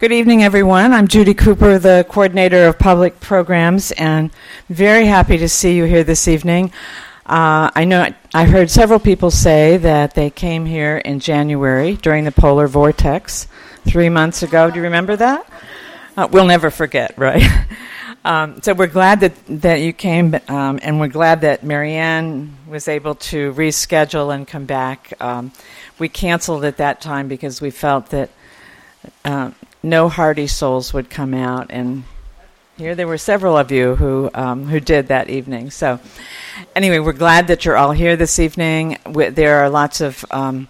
Good evening, everyone. I'm Judy Cooper, the coordinator of public programs, and very happy to see you here this evening. Uh, I know I heard several people say that they came here in January during the polar vortex three months ago. Do you remember that? Uh, we'll never forget, right? um, so we're glad that, that you came, um, and we're glad that Marianne was able to reschedule and come back. Um, we canceled at that time because we felt that. Uh, no hardy souls would come out, and here there were several of you who um, who did that evening. So, anyway, we're glad that you're all here this evening. We, there are lots of um,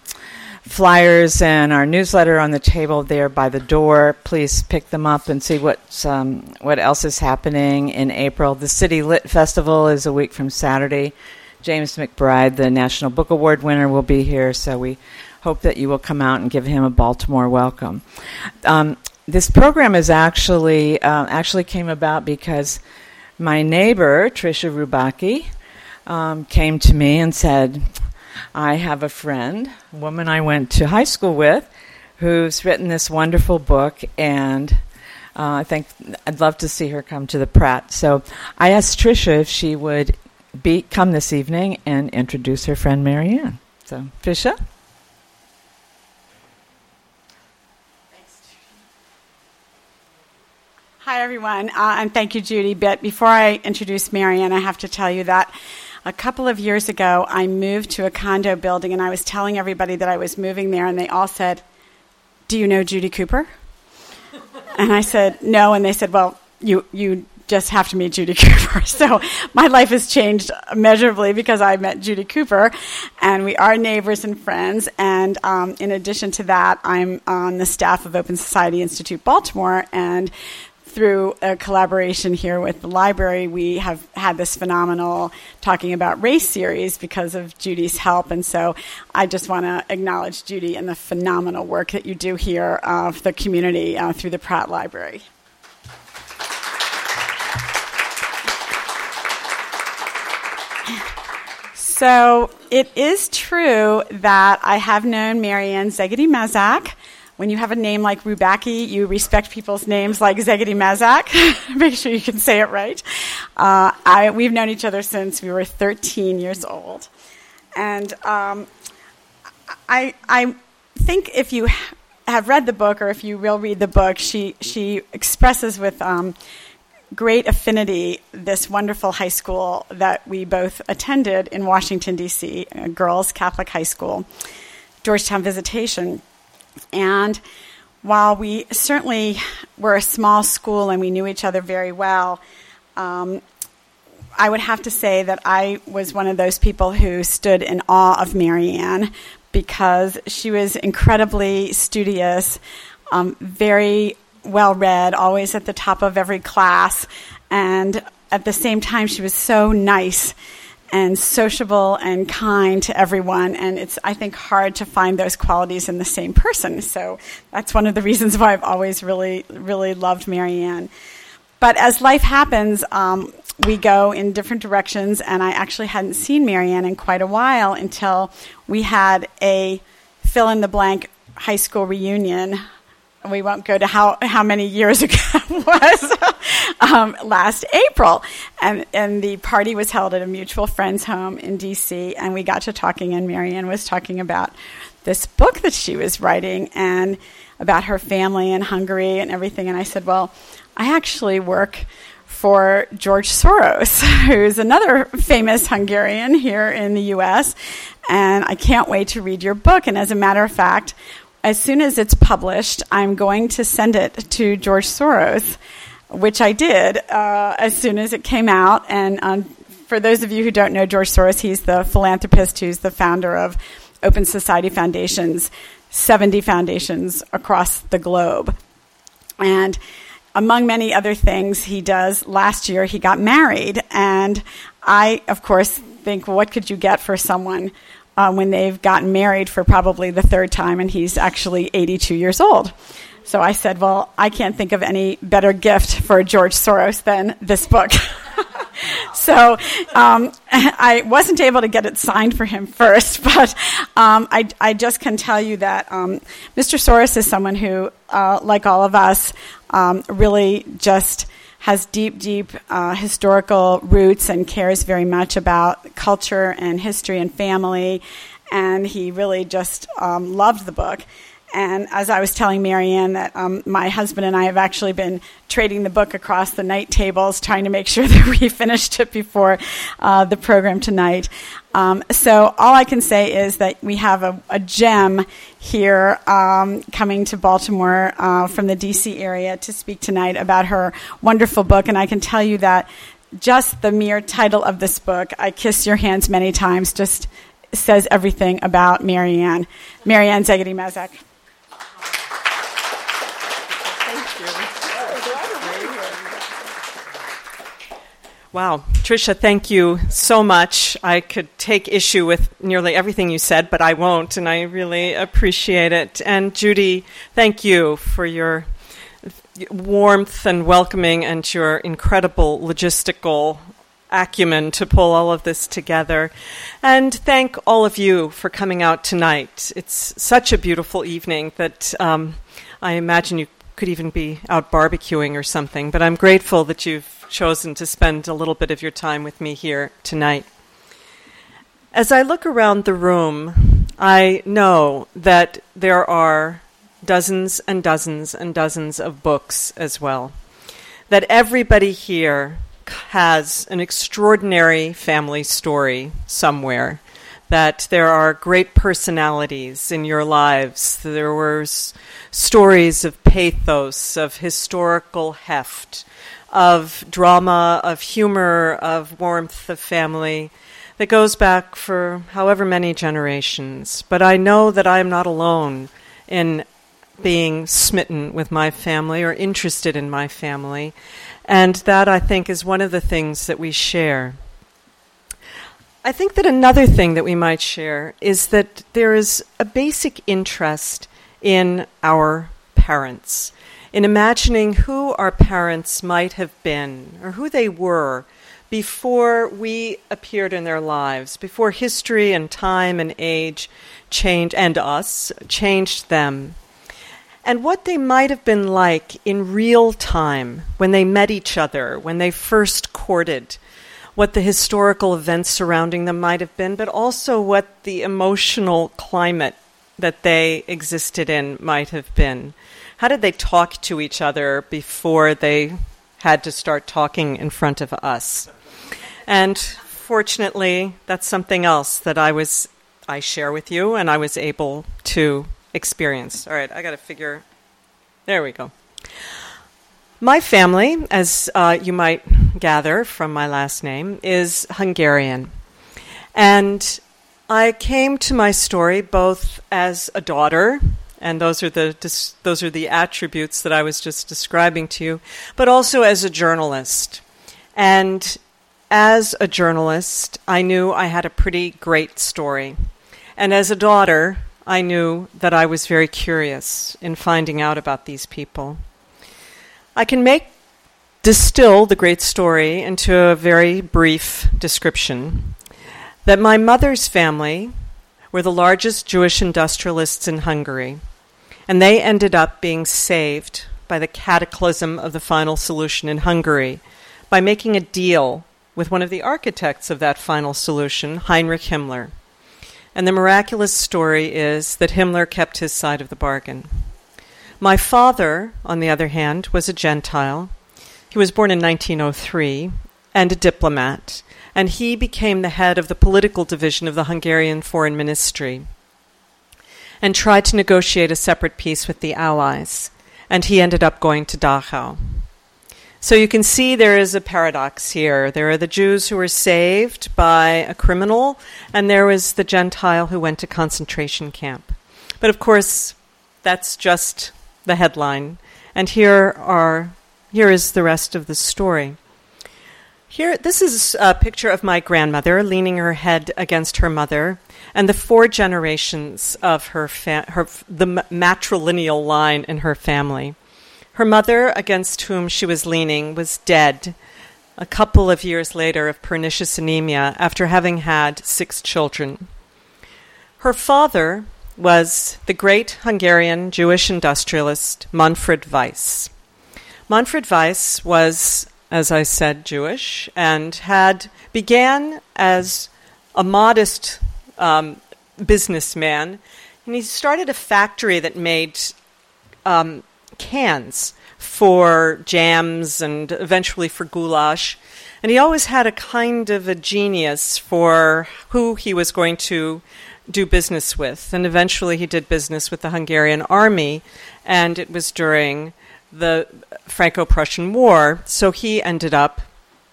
flyers and our newsletter on the table there by the door. Please pick them up and see what um, what else is happening in April. The City Lit Festival is a week from Saturday. James McBride, the National Book Award winner, will be here, so we hope that you will come out and give him a Baltimore welcome. Um, this program is actually uh, actually came about because my neighbor Trisha Rubaki um, came to me and said, "I have a friend, a woman I went to high school with, who's written this wonderful book, and uh, I think I'd love to see her come to the Pratt." So I asked Trisha if she would be come this evening and introduce her friend Marianne. So, Trisha. Hi, everyone, uh, and thank you, Judy. But before I introduce Marianne, I have to tell you that a couple of years ago, I moved to a condo building, and I was telling everybody that I was moving there, and they all said, "Do you know Judy Cooper?" and I said, "No," and they said, "Well, you you just have to meet Judy Cooper." so my life has changed measurably because I met Judy Cooper, and we are neighbors and friends. And um, in addition to that, I'm on the staff of Open Society Institute Baltimore, and through a collaboration here with the library, we have had this phenomenal talking about race series because of Judy's help. And so I just want to acknowledge Judy and the phenomenal work that you do here uh, for the community uh, through the Pratt Library. So it is true that I have known Marianne Szegedy Maszák when you have a name like Rubaki, you respect people's names like Szegedy Maszák. Make sure you can say it right. Uh, I, we've known each other since we were 13 years old. And um, I, I think if you have read the book, or if you will read the book, she, she expresses with um, great affinity this wonderful high school that we both attended in Washington, D.C., a girls' Catholic high school, Georgetown Visitation. And while we certainly were a small school and we knew each other very well, um, I would have to say that I was one of those people who stood in awe of Marianne because she was incredibly studious, um, very well read, always at the top of every class, and at the same time, she was so nice and sociable and kind to everyone. And it's, I think, hard to find those qualities in the same person. So that's one of the reasons why I've always really, really loved Marianne. But as life happens, um, we go in different directions, and I actually hadn't seen Marianne in quite a while until we had a fill in the blank high school reunion we won't go to how, how many years ago it was, um, last April. And, and the party was held at a mutual friend's home in DC, and we got to talking, and Marianne was talking about this book that she was writing and about her family in Hungary and everything. And I said, Well, I actually work for George Soros, who's another famous Hungarian here in the US, and I can't wait to read your book. And as a matter of fact, as soon as it's published, I'm going to send it to George Soros, which I did uh, as soon as it came out. And um, for those of you who don't know George Soros, he's the philanthropist who's the founder of Open Society Foundations, 70 foundations across the globe. And among many other things he does, last year he got married. And I, of course, think, well, what could you get for someone uh, when they've gotten married for probably the third time, and he's actually 82 years old. So I said, Well, I can't think of any better gift for George Soros than this book. so um, I wasn't able to get it signed for him first, but um, I, I, just can tell you that um, Mr. Soros is someone who, uh, like all of us, um, really just has deep, deep uh, historical roots and cares very much about culture and history and family. And he really just um, loved the book. And as I was telling Marianne, that um, my husband and I have actually been trading the book across the night tables, trying to make sure that we finished it before uh, the program tonight. Um, so all I can say is that we have a, a gem here um, coming to Baltimore uh, from the D.C. area to speak tonight about her wonderful book, and I can tell you that just the mere title of this book, "I Kiss Your Hands Many Times," just says everything about Marianne. Marianne Szegedy Maszák. Wow. Tricia, thank you so much. I could take issue with nearly everything you said, but I won't, and I really appreciate it. And Judy, thank you for your warmth and welcoming and your incredible logistical acumen to pull all of this together. And thank all of you for coming out tonight. It's such a beautiful evening that um, I imagine you could even be out barbecuing or something, but I'm grateful that you've chosen to spend a little bit of your time with me here tonight. As I look around the room, I know that there are dozens and dozens and dozens of books as well. That everybody here has an extraordinary family story somewhere. That there are great personalities in your lives. There were stories of pathos, of historical heft, of drama, of humor, of warmth, of family that goes back for however many generations. But I know that I am not alone in being smitten with my family or interested in my family. And that, I think, is one of the things that we share. I think that another thing that we might share is that there is a basic interest in our parents in imagining who our parents might have been or who they were before we appeared in their lives, before history and time and age changed, and us changed them. And what they might have been like in real time when they met each other, when they first courted, what the historical events surrounding them might have been, but also what the emotional climate that they existed in might have been. How did they talk to each other before they had to start talking in front of us? And fortunately, that's something else that I was I share with you and I was able to experience. All right, I got to figure. There we go. My family, as uh, you might gather from my last name, is Hungarian. And I came to my story both as a daughter and those are the those are the attributes that I was just describing to you, but also as a journalist. And as a journalist, I knew I had a pretty great story. And as a daughter, I knew that I was very curious in finding out about these people. I can make distill the great story into a very brief description that my mother's family were the largest Jewish industrialists in Hungary and they ended up being saved by the cataclysm of the final solution in Hungary by making a deal with one of the architects of that final solution, Heinrich Himmler. And the miraculous story is that Himmler kept his side of the bargain. My father, on the other hand, was a Gentile. He was born in 1903 and a diplomat, and he became the head of the political division of the Hungarian Foreign Ministry and tried to negotiate a separate peace with the Allies, and he ended up going to Dachau. So you can see there is a paradox here. There are the Jews who were saved by a criminal, and there was the Gentile who went to concentration camp. But of course, that's just the headline. And here are here is the rest of the story. Here, this is a picture of my grandmother leaning her head against her mother, and the four generations of her, fa- her the matrilineal line in her family. Her mother, against whom she was leaning, was dead a couple of years later of pernicious anemia after having had six children. Her father was the great Hungarian Jewish industrialist Manfred Weiss. Manfred Weiss was, as I said, Jewish and had began as a modest um, businessman, and he started a factory that made um, cans for jams and eventually for goulash. And he always had a kind of a genius for who he was going to do business with. And eventually he did business with the Hungarian army, and it was during the Franco Prussian War. So he ended up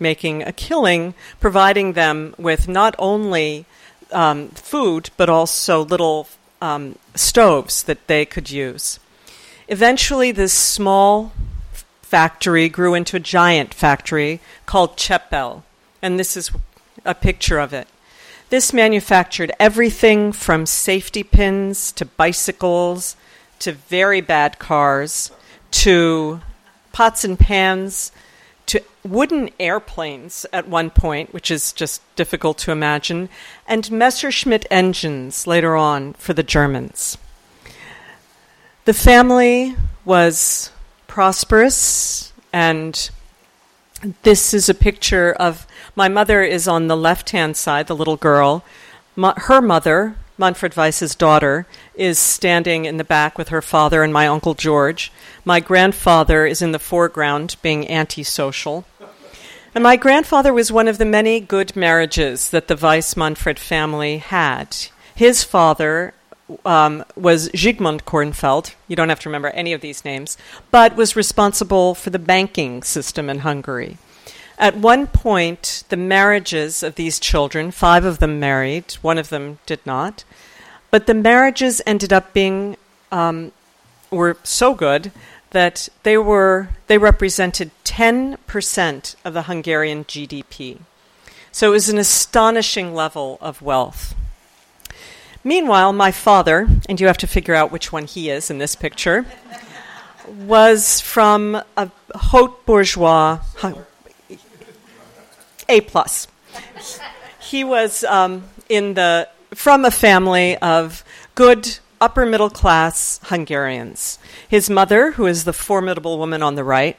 making a killing, providing them with not only um, food, but also little um, stoves that they could use. Eventually, this small factory grew into a giant factory called Csepel, and this is a picture of it. This manufactured everything from safety pins to bicycles to very bad cars to pots and pans to wooden airplanes at one point, which is just difficult to imagine, and Messerschmitt engines later on for the Germans. The family was prosperous, and this is a picture of my mother is on the left hand side, the little girl. her mother, Manfred Weiss's daughter, is standing in the back with her father and my uncle George. My grandfather is in the foreground, being antisocial. And my grandfather was one of the many good marriages that the Weiss Manfred family had. His father um, was Zsigmond Kornfeld. You don't have to remember any of these names, but was responsible for the banking system in Hungary. At one point, the marriages of these children, five of them married, one of them did not, but the marriages ended up being um, were so good that they were they represented 10% of the Hungarian GDP. So it was an astonishing level of wealth. Meanwhile, my father, and you have to figure out which one he is in this picture, was from a haute bourgeois A plus. He was um, in the from a family of good upper middle class Hungarians. His mother, who is the formidable woman on the right,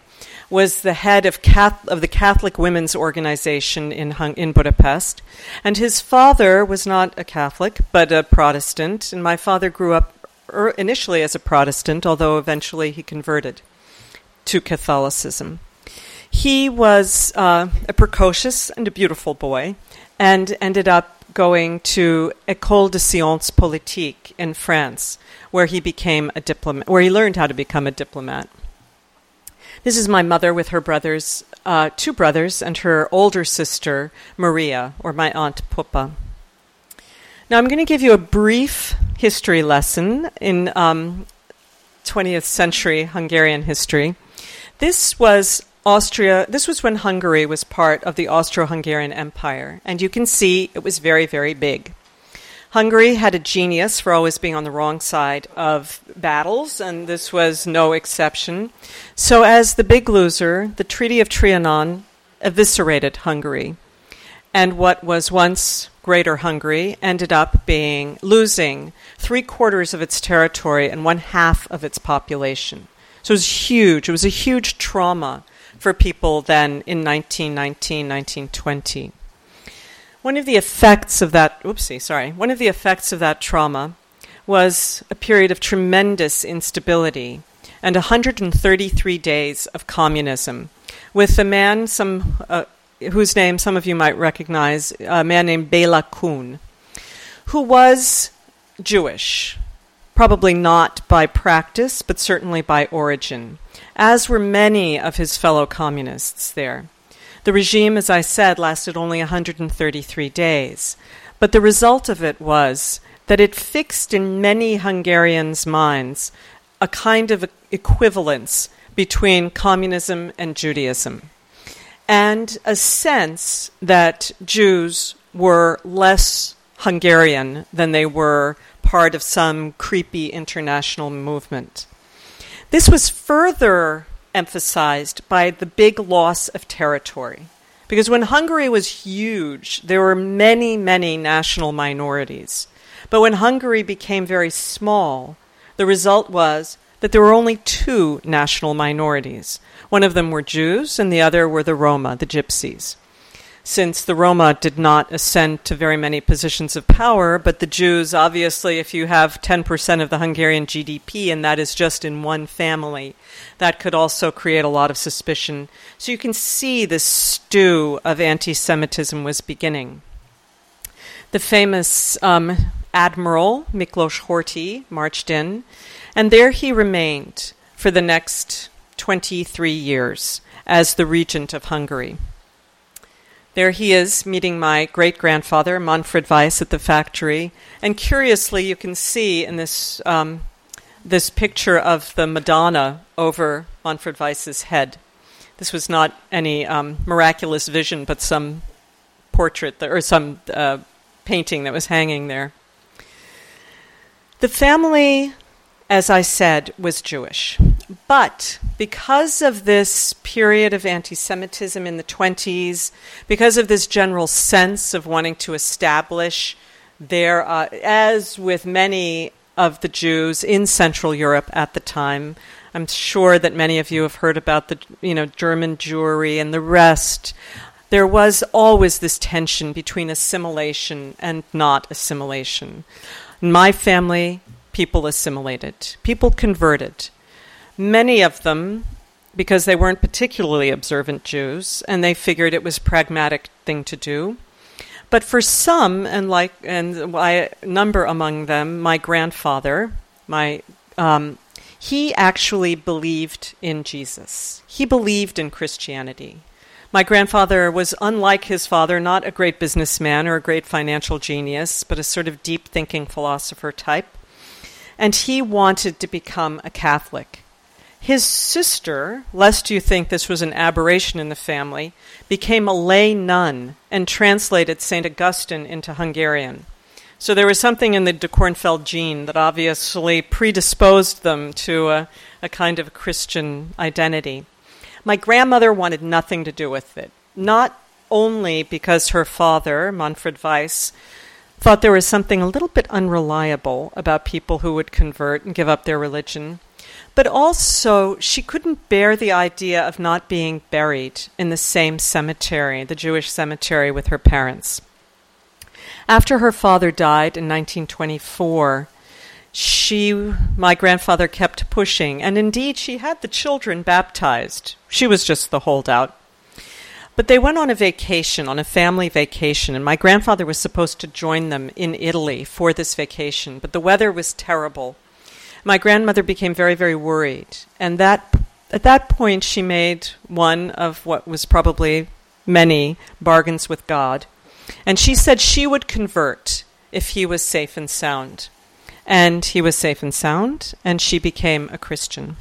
was the head of, of the Catholic Women's Organization in, Hung- in Budapest. And his father was not a Catholic, but a Protestant. And my father grew up er- initially as a Protestant, although eventually he converted to Catholicism. He was uh, a precocious and a beautiful boy and ended up going to École de Sciences Politiques in France, where he became a diplomat, where he learned how to become a diplomat. This is my mother with her brothers, uh, two brothers, and her older sister, Maria, or my aunt Pupa. Now, I'm going to give you a brief history lesson in um, 20th century Hungarian history. This was Austria, this was when Hungary was part of the Austro Hungarian Empire, and you can see it was very, very big. Hungary had a genius for always being on the wrong side of battles, and this was no exception. So, as the big loser, the Treaty of Trianon eviscerated Hungary. And what was once Greater Hungary ended up being losing three quarters of its territory and one half of its population. So it was huge. It was a huge trauma for people then in 1919, 1920. One of the effects of that, oopsie, sorry, one of the effects of that trauma was a period of tremendous instability and 133 days of communism, with a man some, uh, whose name some of you might recognize, a man named Bela Kun, who was Jewish, probably not by practice, but certainly by origin, as were many of his fellow communists there. The regime, as I said, lasted only 133 days, but the result of it was that it fixed in many Hungarians' minds a kind of equivalence between communism and Judaism, and a sense that Jews were less Hungarian than they were part of some creepy international movement. This was further emphasized by the big loss of territory Because when Hungary was huge, there were many, many national minorities. But when Hungary became very small, the result was that there were only two national minorities. One of them were Jews, and the other were the Roma, the Gypsies since the Roma did not ascend to very many positions of power, but the Jews, obviously, if you have 10% of the Hungarian GDP and that is just in one family, that could also create a lot of suspicion. So you can see this stew of anti Semitism was beginning. The famous um, Admiral Miklos Horthy marched in, and there he remained for the next 23 years as the regent of Hungary. There he is meeting my great grandfather, Manfred Weiss, at the factory. And curiously, you can see in this, um, this picture of the Madonna over Manfred Weiss's head. This was not any um, miraculous vision, but some portrait or some uh, painting that was hanging there. The family, as I said, was Jewish. But because of this period of anti Semitism in the 20s, because of this general sense of wanting to establish there, uh, as with many of the Jews in Central Europe at the time, I'm sure that many of you have heard about the you know German Jewry and the rest. There was always this tension between assimilation and not assimilation. My family, people assimilated, people converted many of them because they weren't particularly observant Jews and they figured it was a pragmatic thing to do. But for some, and like and a number among them, my grandfather, my um, he actually believed in Jesus. He believed in Christianity. My grandfather was unlike his father, not a great businessman or a great financial genius, but a sort of deep thinking philosopher type. And he wanted to become a Catholic. His sister, lest you think this was an aberration in the family, became a lay nun and translated St. Augustine into Hungarian. So there was something in the de Kornfeld gene that obviously predisposed them to a, a kind of Christian identity. My grandmother wanted nothing to do with it, not only because her father, Manfred Weiss, thought there was something a little bit unreliable about people who would convert and give up their religion, but also, she couldn't bear the idea of not being buried in the same cemetery, the Jewish cemetery, with her parents. After her father died in 1924, she, my grandfather, kept pushing, and indeed she had the children baptized. She was just the holdout. But they went on a vacation, on a family vacation, and my grandfather was supposed to join them in Italy for this vacation, but the weather was terrible my grandmother became very, very worried. And that at that point, she made one of what was probably many bargains with God. And she said she would convert if he was safe and sound. And he was safe and sound, and she became a Christian.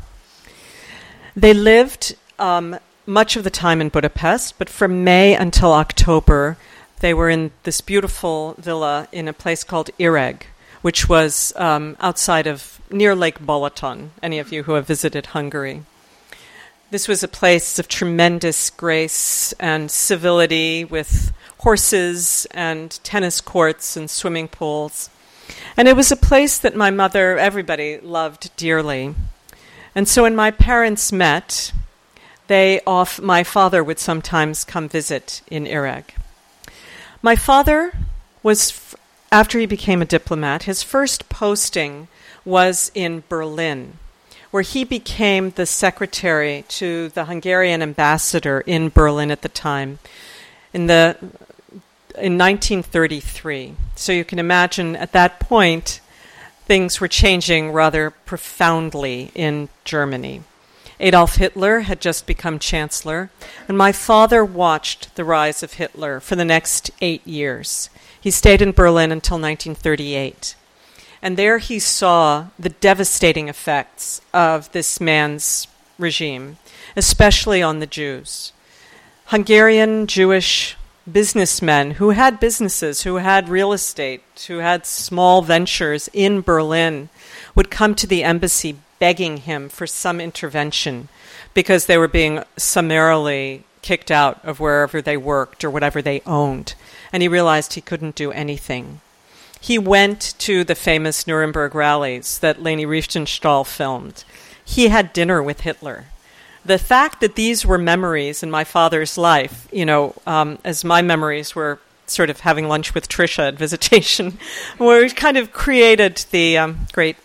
They lived um, much of the time in Budapest, but from May until October, they were in this beautiful villa in a place called Ireg, which was um, outside of near Lake Balaton, any of you who have visited Hungary. This was a place of tremendous grace and civility with horses and tennis courts and swimming pools. And it was a place that my mother, everybody loved dearly. And so when my parents met, they off my father would sometimes come visit in Ireg. My father was after he became a diplomat, his first posting was in Berlin, where he became the secretary to the Hungarian ambassador in Berlin at the time in the in 1933. So you can imagine at that point things were changing rather profoundly in Germany. Adolf Hitler had just become chancellor, and my father watched the rise of Hitler for the next 8 years. He stayed in Berlin until 1938. And there he saw the devastating effects of this man's regime, especially on the Jews. Hungarian Jewish businessmen who had businesses, who had real estate, who had small ventures in Berlin would come to the embassy begging him for some intervention because they were being summarily kicked out of wherever they worked or whatever they owned. And he realized he couldn't do anything. He went to the famous Nuremberg rallies that Leni Riefenstahl filmed. He had dinner with Hitler. The fact that these were memories in my father's life, you know, um, as my memories were sort of having lunch with Trisha at visitation, where were kind of created the um, great,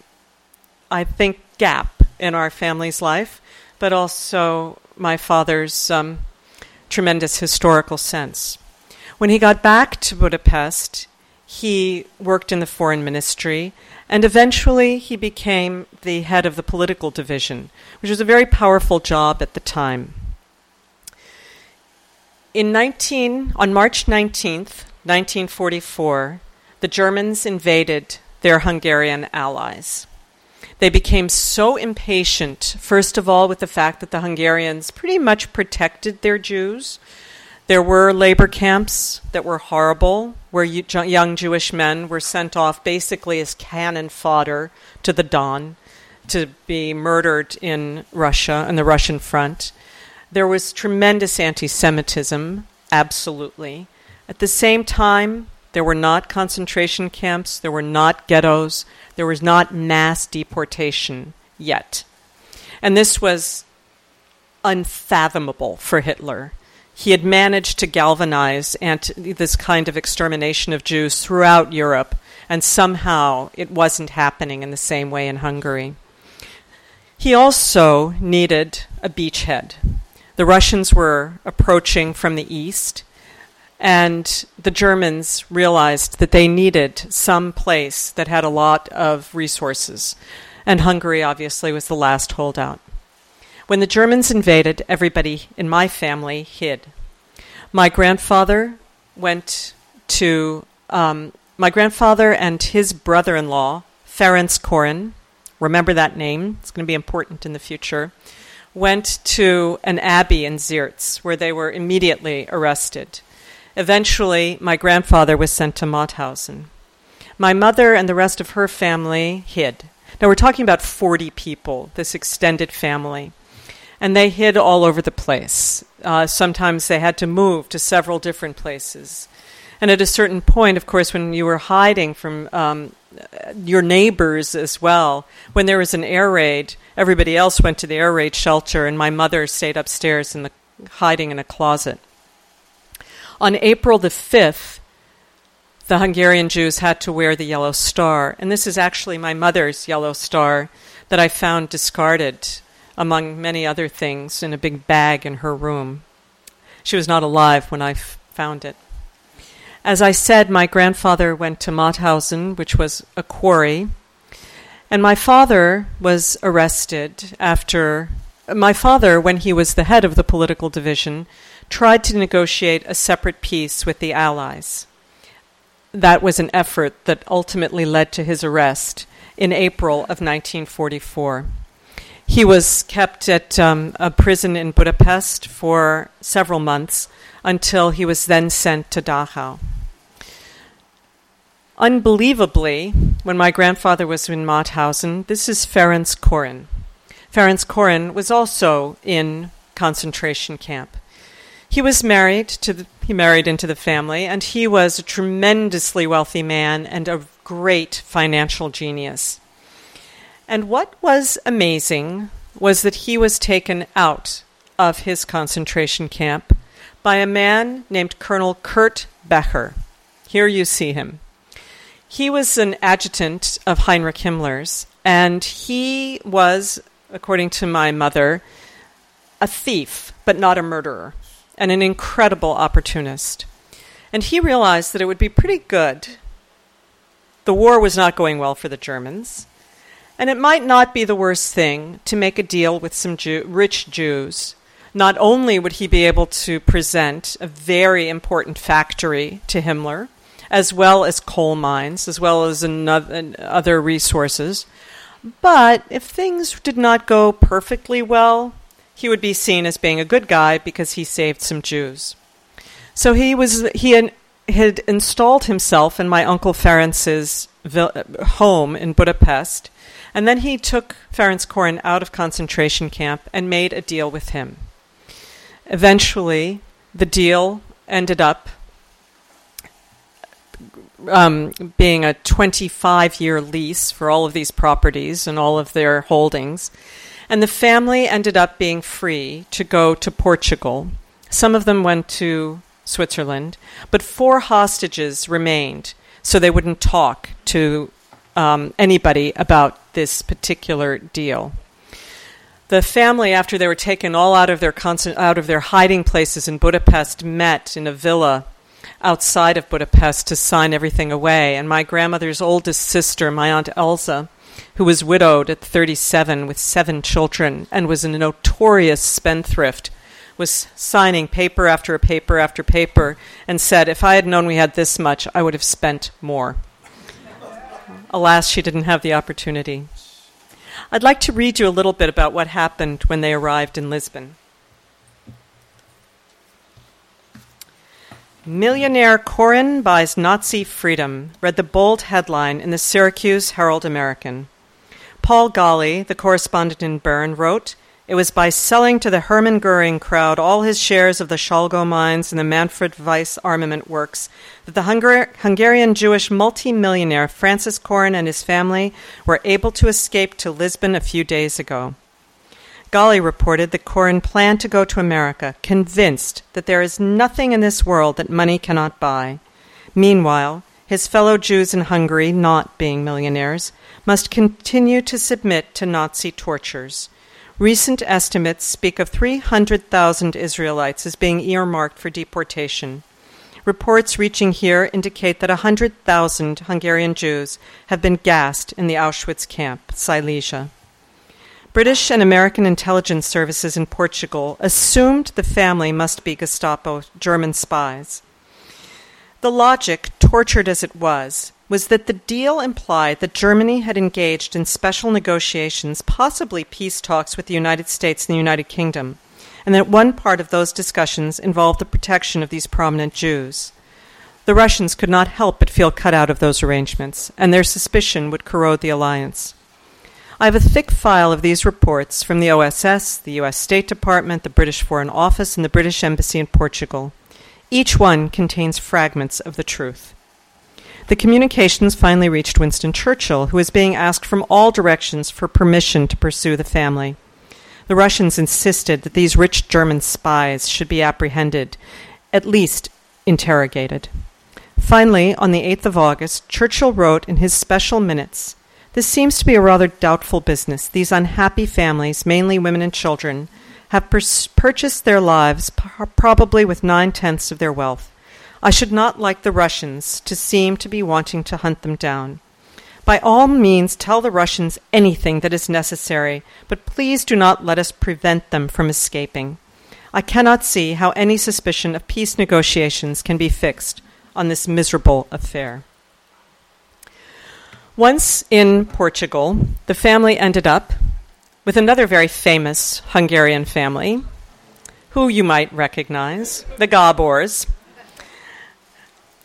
I think, gap in our family's life, but also my father's um, tremendous historical sense. When he got back to Budapest, he worked in the foreign ministry, and eventually he became the head of the political division, which was a very powerful job at the time. In 19, on March 19th, 1944, the Germans invaded their Hungarian allies. They became so impatient, first of all, with the fact that the Hungarians pretty much protected their Jews. There were labor camps that were horrible, where young Jewish men were sent off basically as cannon fodder to the Don to be murdered in Russia, on the Russian front. There was tremendous anti Semitism, absolutely. At the same time, there were not concentration camps, there were not ghettos, there was not mass deportation yet. And this was unfathomable for Hitler. He had managed to galvanize anti- this kind of extermination of Jews throughout Europe, and somehow it wasn't happening in the same way in Hungary. He also needed a beachhead. The Russians were approaching from the east, and the Germans realized that they needed some place that had a lot of resources. And Hungary, obviously, was the last holdout. When the Germans invaded, everybody in my family hid. My grandfather went to, um, my grandfather and his brother in law, Ferenc Chorin, remember that name, it's going to be important in the future went to an abbey in Zirc, where they were immediately arrested. Eventually, my grandfather was sent to Mauthausen. My mother and the rest of her family hid. Now, we're talking about 40 people, this extended family. And they hid all over the place. Uh, sometimes they had to move to several different places. And at a certain point, of course, when you were hiding from um, your neighbors as well, when there was an air raid, everybody else went to the air raid shelter, and my mother stayed upstairs in the hiding in a closet. On April the 5th, the Hungarian Jews had to wear the yellow star, and this is actually my mother's yellow star that I found discarded among many other things in a big bag in her room. She was not alive when I f- found it. As I said, my grandfather went to Mauthausen, which was a quarry, and my father was arrested after. My father, when he was the head of the political division, tried to negotiate a separate peace with the Allies. That was an effort that ultimately led to his arrest in April of 1944. He was kept at um, a prison in Budapest for several months until he was then sent to Dachau. Unbelievably, when my grandfather was in Mauthausen, this is Ferenc Chorin. Ferenc Chorin was also in concentration camp. He was married to the, he married into the family, and he was a tremendously wealthy man and a great financial genius. And what was amazing was that he was taken out of his concentration camp by a man named Colonel Kurt Becher. Here you see him. He was an adjutant of Heinrich Himmler's, and he was, according to my mother, a thief, but not a murderer, and an incredible opportunist. And he realized that it would be pretty good. The war was not going well for the Germans, and it might not be the worst thing to make a deal with some Jew- rich Jews. Not only would he be able to present a very important factory to Himmler, as well as coal mines, as well as another, other resources. But if things did not go perfectly well, he would be seen as being a good guy because he saved some Jews. So he was he had, installed himself in my uncle Ferenc's home in Budapest, and then he took Ferenc Chorin out of concentration camp and made a deal with him. Eventually, the deal ended up um, being a 25 year lease for all of these properties and all of their holdings. And the family ended up being free to go to Portugal. Some of them went to Switzerland, but four hostages remained, so they wouldn't talk to um, anybody about this particular deal. The family, after they were taken all out of their constant, out of their hiding places in Budapest, met in a villa outside of Budapest to sign everything away. And my grandmother's oldest sister, my aunt Elsa, who was widowed at 37 with seven children and was a notorious spendthrift, was signing paper after paper after paper and said, If I had known we had this much, I would have spent more. Alas, she didn't have the opportunity. I'd like to read you a little bit about what happened when they arrived in Lisbon. Millionaire Chorin buys Nazi freedom, read the bold headline in the Syracuse Herald American. Paul Ghali, the correspondent in Bern, wrote It was by selling to the Hermann Goering crowd all his shares of the Schalgau mines and the Manfred Weiss armament works that the Hungar- Hungarian Jewish multimillionaire Francis Chorin and his family were able to escape to Lisbon a few days ago. Ghali reported that Chorin planned to go to America, convinced that there is nothing in this world that money cannot buy. Meanwhile, his fellow Jews in Hungary, not being millionaires, must continue to submit to Nazi tortures. Recent estimates speak of 300,000 Israelites as being earmarked for deportation. Reports reaching here indicate that 100,000 Hungarian Jews have been gassed in the Auschwitz camp, Silesia. British and American intelligence services in Portugal assumed the family must be Gestapo German spies. The logic, tortured as it was, was that the deal implied that Germany had engaged in special negotiations, possibly peace talks with the United States and the United Kingdom, and that one part of those discussions involved the protection of these prominent Jews. The Russians could not help but feel cut out of those arrangements, and their suspicion would corrode the alliance. I have a thick file of these reports from the OSS, the US State Department, the British Foreign Office, and the British Embassy in Portugal. Each one contains fragments of the truth. The communications finally reached Winston Churchill, who was being asked from all directions for permission to pursue the family. The Russians insisted that these rich German spies should be apprehended, at least interrogated. Finally, on the 8th of August, Churchill wrote in his special minutes this seems to be a rather doubtful business. These unhappy families, mainly women and children, have pers- purchased their lives p- probably with nine tenths of their wealth. I should not like the Russians to seem to be wanting to hunt them down. By all means, tell the Russians anything that is necessary, but please do not let us prevent them from escaping. I cannot see how any suspicion of peace negotiations can be fixed on this miserable affair. Once in Portugal, the family ended up with another very famous Hungarian family, who you might recognize, the Gabors.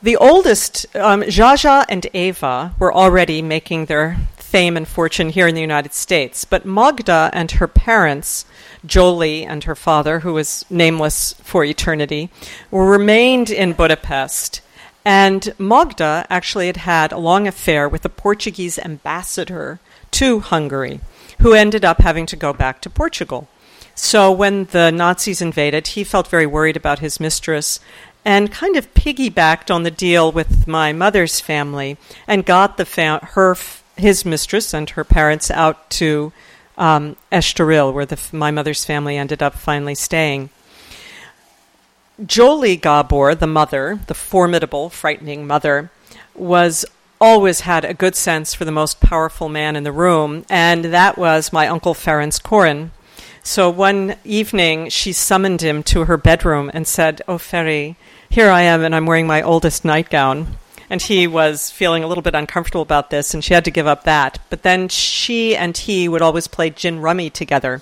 The oldest, um, Zsa Zsa and Eva, were already making their fame and fortune here in the United States, but Magda and her parents, Jolie and her father, who was nameless for eternity, remained in Budapest and Magda actually had had a long affair with the Portuguese ambassador to Hungary, who ended up having to go back to Portugal. So when the Nazis invaded, he felt very worried about his mistress and kind of piggybacked on the deal with my mother's family and got the fa- her his mistress and her parents out to um, Estoril, where the, my mother's family ended up finally staying. Jolie Gabor, the mother, the formidable, frightening mother, was always had a good sense for the most powerful man in the room, and that was my uncle Ferenc Chorin. So one evening, she summoned him to her bedroom and said, "Oh, Ferry, here I am, and I'm wearing my oldest nightgown." And he was feeling a little bit uncomfortable about this, and she had to give up that. But then she and he would always play gin rummy together.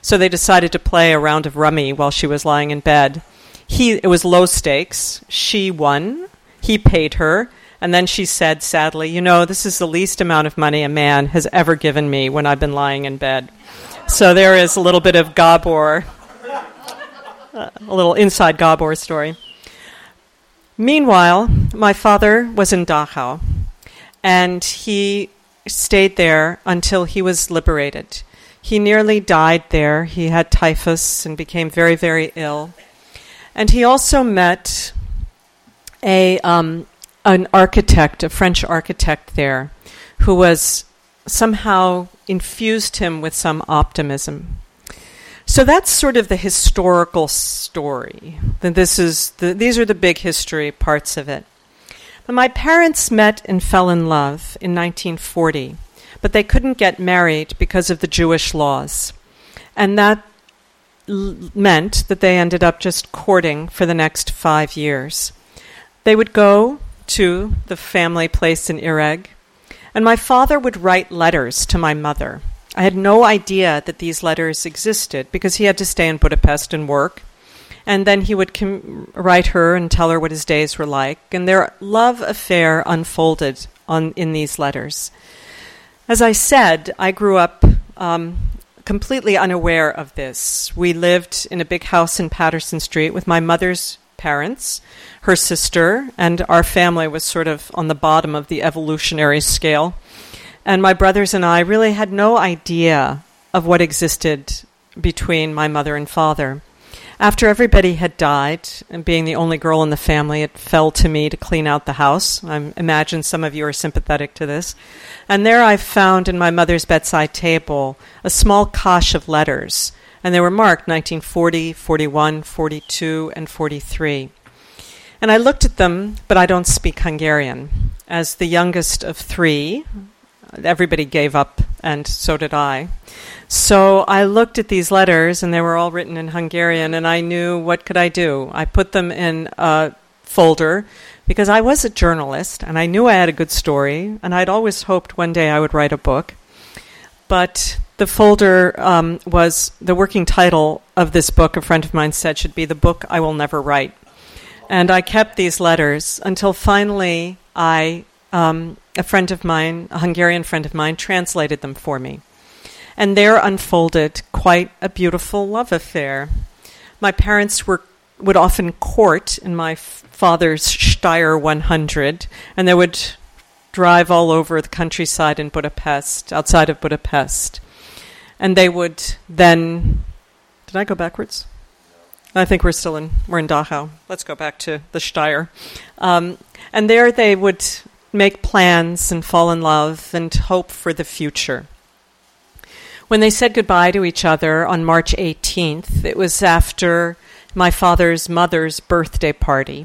So they decided to play a round of rummy while she was lying in bed he it was low stakes. She won. He paid her. And then she said sadly, You know, this is the least amount of money a man has ever given me when I've been lying in bed. So there is a little bit of Gabor uh, a little inside Gabor story. Meanwhile, my father was in Dachau, and he stayed there until he was liberated. He nearly died there. He had typhus and became very, very ill. And he also met a um, an architect, a French architect there, who was somehow infused him with some optimism. So that's sort of the historical story. This is the, these are the big history parts of it. But my parents met and fell in love in 1940 but they couldn't get married because of the Jewish laws. And that meant that they ended up just courting for the next five years. They would go to the family place in Ireg, and my father would write letters to my mother. I had no idea that these letters existed because he had to stay in Budapest and work. And then he would com- write her and tell her what his days were like. And their love affair unfolded on, in these letters. As I said, I grew up um, completely unaware of this. We lived in a big house in Patterson Street with my mother's parents, her sister, and our family was sort of on the bottom of the evolutionary scale. And my brothers and I really had no idea of what existed between my mother and father. After everybody had died, and being the only girl in the family, it fell to me to clean out the house. I imagine some of you are sympathetic to this. And there I found in my mother's bedside table a small cache of letters, and they were marked 1940, 41, 42, and 43. And I looked at them, but I don't speak Hungarian. As the youngest of three, everybody gave up, and so did I. So I looked at these letters, and they were all written in Hungarian, and I knew what could I do. I put them in a folder because I was a journalist, and I knew I had a good story, and I'd always hoped one day I would write a book. But the folder um, was the working title of this book. A friend of mine said should be the book I will never write, and I kept these letters until finally I um, a friend of mine, a Hungarian friend of mine, translated them for me. And there unfolded quite a beautiful love affair. My parents were would often court in my father's Steyr 100, and they would drive all over the countryside in Budapest, outside of Budapest. And they would then. Did I go backwards? I think we're still in we're in Dachau. Let's go back to the Steyr. Um, and there they would make plans and fall in love and hope for the future. When they said goodbye to each other on March 18th, it was after my father's mother's birthday party,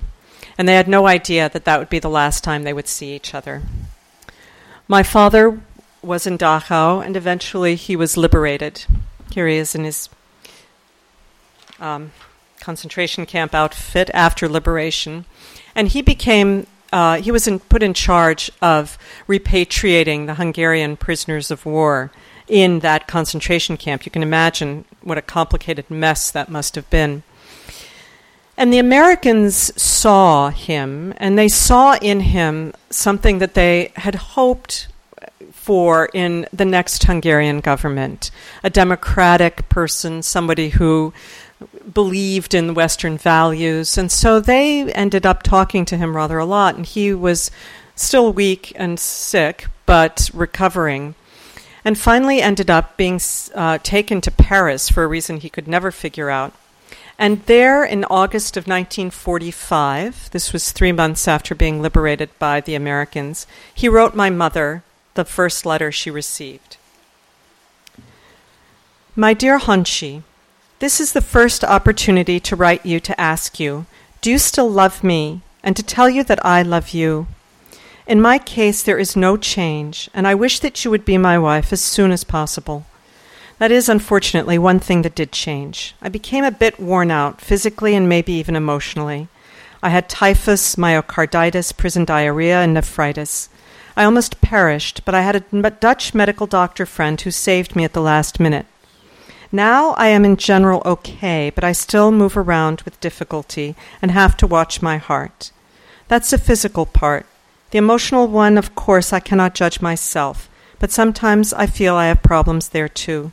and they had no idea that that would be the last time they would see each other. My father was in Dachau, and eventually he was liberated. Here he is in his um, concentration camp outfit after liberation. And he became uh, he was in, put in charge of repatriating the Hungarian prisoners of war in that concentration camp. You can imagine what a complicated mess that must have been. And the Americans saw him, and they saw in him something that they had hoped for in the next Hungarian government a democratic person, somebody who believed in Western values. And so they ended up talking to him rather a lot. And he was still weak and sick, but recovering. And finally ended up being uh, taken to Paris for a reason he could never figure out. And there in August of 1945, this was three months after being liberated by the Americans, he wrote my mother the first letter she received. My dear Honchi, this is the first opportunity to write you to ask you, do you still love me? And to tell you that I love you. In my case, there is no change, and I wish that you would be my wife as soon as possible. That is, unfortunately, one thing that did change. I became a bit worn out, physically and maybe even emotionally. I had typhus, myocarditis, prison diarrhea, and nephritis. I almost perished, but I had a Dutch medical doctor friend who saved me at the last minute. Now I am in general okay, but I still move around with difficulty and have to watch my heart. That's the physical part. The emotional one, of course, I cannot judge myself, but sometimes I feel I have problems there too.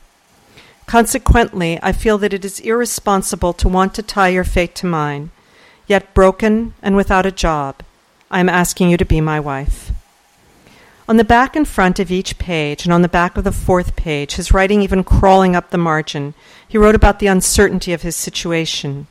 Consequently, I feel that it is irresponsible to want to tie your fate to mine. Yet, broken and without a job, I am asking you to be my wife. On the back and front of each page, and on the back of the fourth page, his writing even crawling up the margin, he wrote about the uncertainty of his situation.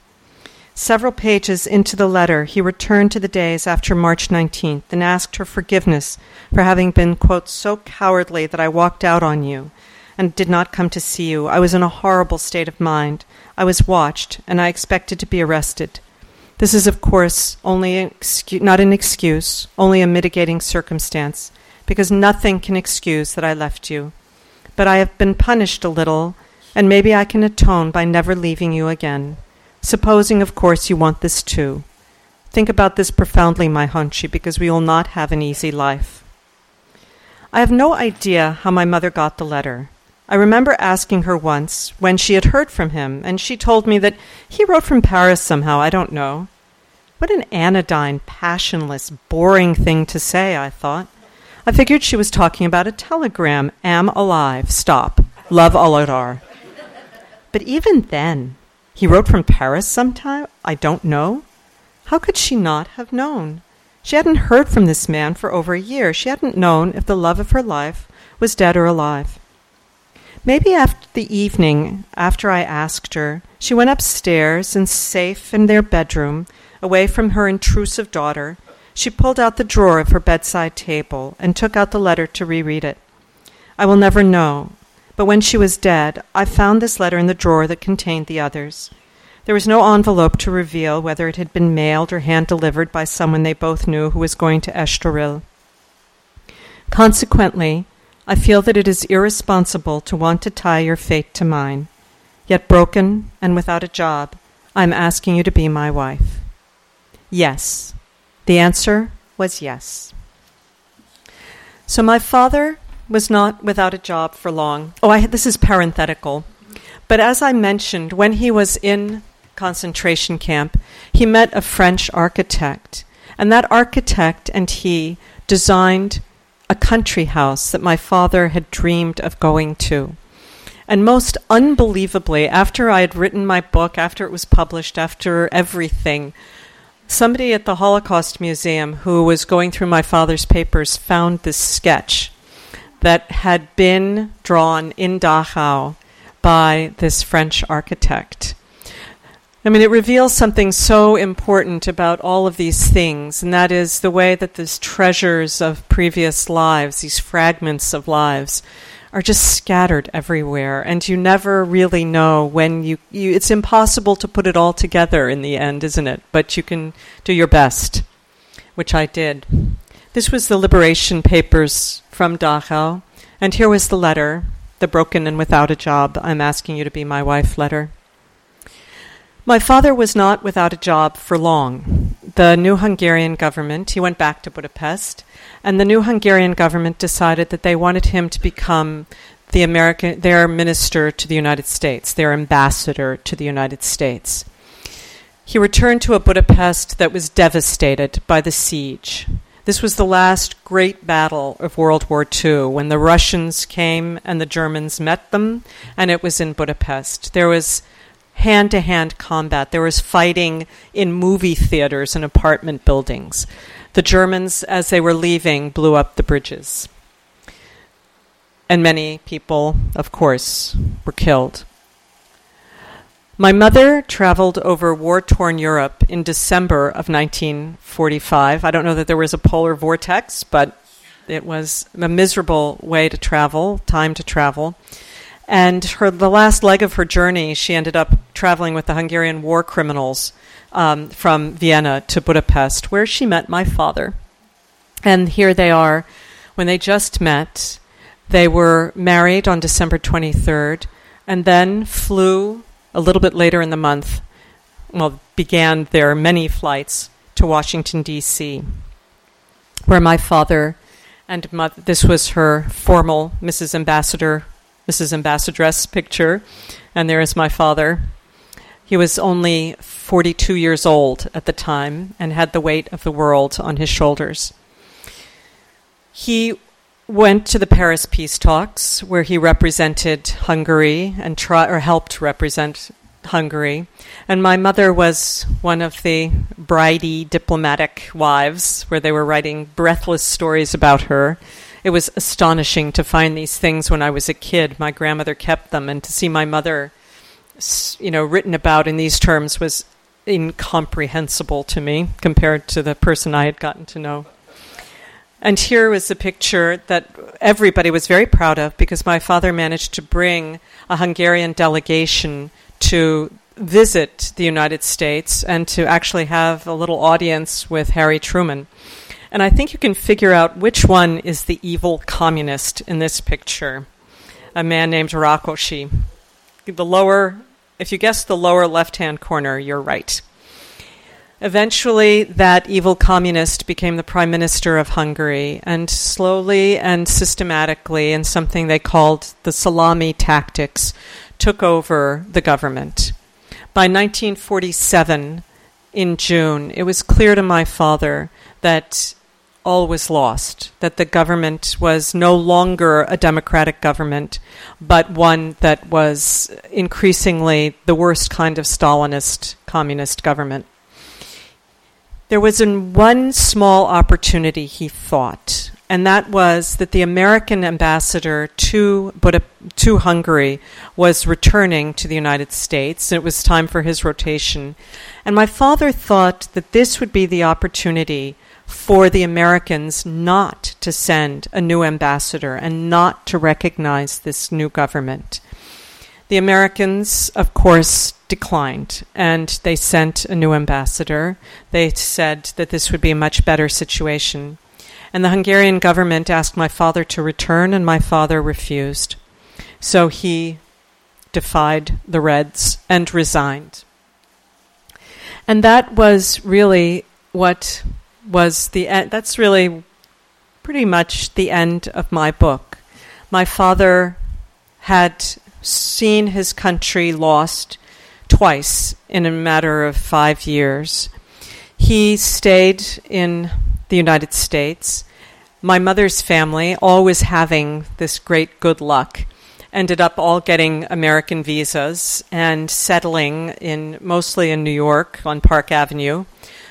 Several pages into the letter, he returned to the days after March 19th and asked her forgiveness for having been, quote, so cowardly that I walked out on you and did not come to see you. I was in a horrible state of mind. I was watched, and I expected to be arrested. This is, of course, only an excu- not an excuse, only a mitigating circumstance, because nothing can excuse that I left you. But I have been punished a little, and maybe I can atone by never leaving you again supposing, of course, you want this too. Think about this profoundly, my Honchi, because we will not have an easy life. I have no idea how my mother got the letter. I remember asking her once when she had heard from him, and she told me that he wrote from Paris somehow, I don't know. What an anodyne, passionless, boring thing to say, I thought. I figured she was talking about a telegram, am alive, stop, love Aladar. But even then, he wrote from Paris sometime? I don't know. How could she not have known? She hadn't heard from this man for over a year. She hadn't known if the love of her life was dead or alive. Maybe after the evening, after I asked her, she went upstairs and, safe in their bedroom, away from her intrusive daughter, she pulled out the drawer of her bedside table and took out the letter to reread it. I will never know. But when she was dead, I found this letter in the drawer that contained the others. There was no envelope to reveal whether it had been mailed or hand delivered by someone they both knew who was going to Estoril. Consequently, I feel that it is irresponsible to want to tie your fate to mine. Yet broken and without a job, I am asking you to be my wife. Yes. The answer was yes. So my father was not without a job for long. Oh, I, this is parenthetical. But as I mentioned, when he was in concentration camp, he met a French architect. And that architect and he designed a country house that my father had dreamed of going to. And most unbelievably, after I had written my book, after it was published, after everything, somebody at the Holocaust Museum who was going through my father's papers found this sketch that had been drawn in Dachau by this French architect. I mean, it reveals something so important about all of these things, and that is the way that these treasures of previous lives, these fragments of lives, are just scattered everywhere, and you never really know when you, you. It's impossible to put it all together in the end, isn't it? But you can do your best, which I did. This was the Liberation Papers from Dachau, and here was the letter, the broken and without a job, I'm asking you to be my wife letter. My father was not without a job for long. The new Hungarian government, he went back to Budapest, and the new Hungarian government decided that they wanted him to become the American their minister to the United States, their ambassador to the United States. He returned to a Budapest that was devastated by the siege. This was the last great battle of World War II when the Russians came and the Germans met them, and it was in Budapest. There was hand to hand combat, there was fighting in movie theaters and apartment buildings. The Germans, as they were leaving, blew up the bridges. And many people, of course, were killed. My mother traveled over war torn Europe in December of 1945. I don't know that there was a polar vortex, but it was a miserable way to travel, time to travel. And her, the last leg of her journey, she ended up traveling with the Hungarian war criminals um, from Vienna to Budapest, where she met my father. And here they are. When they just met, they were married on December 23rd and then flew a little bit later in the month, well, began their many flights to Washington, D.C., where my father and mother, this was her formal Mrs. Ambassador, Mrs. Ambassadress picture, and there is my father. He was only 42 years old at the time and had the weight of the world on his shoulders. He went to the Paris peace talks where he represented Hungary and try, or helped represent Hungary. And my mother was one of the bridey diplomatic wives where they were writing breathless stories about her. It was astonishing to find these things when I was a kid. My grandmother kept them, and to see my mother, you know, written about in these terms was incomprehensible to me compared to the person I had gotten to know. And here was a picture that everybody was very proud of because my father managed to bring a Hungarian delegation to visit the United States and to actually have a little audience with Harry Truman. And I think you can figure out which one is the evil communist in this picture a man named Rákosi. The lower, if you guess the lower left hand corner, you're right. Eventually, that evil communist became the prime minister of Hungary, and slowly and systematically, in something they called the salami tactics, took over the government. By 1947, in June, it was clear to my father that all was lost, that the government was no longer a democratic government, but one that was increasingly the worst kind of Stalinist communist government. There was one small opportunity, he thought, and that was that the American ambassador to to Hungary was returning to the United States. It was time for his rotation, and my father thought that this would be the opportunity for the Americans not to send a new ambassador and not to recognize this new government. The Americans, of course, declined and they sent a new ambassador. They said that this would be a much better situation. And the Hungarian government asked my father to return, and my father refused. So he defied the Reds and resigned. And that was really what was the end. That's really pretty much the end of my book. My father had seen his country lost twice in a matter of five years. He stayed in the United States. My mother's family, always having this great good luck, ended up all getting American visas and settling in mostly in New York on Park Avenue.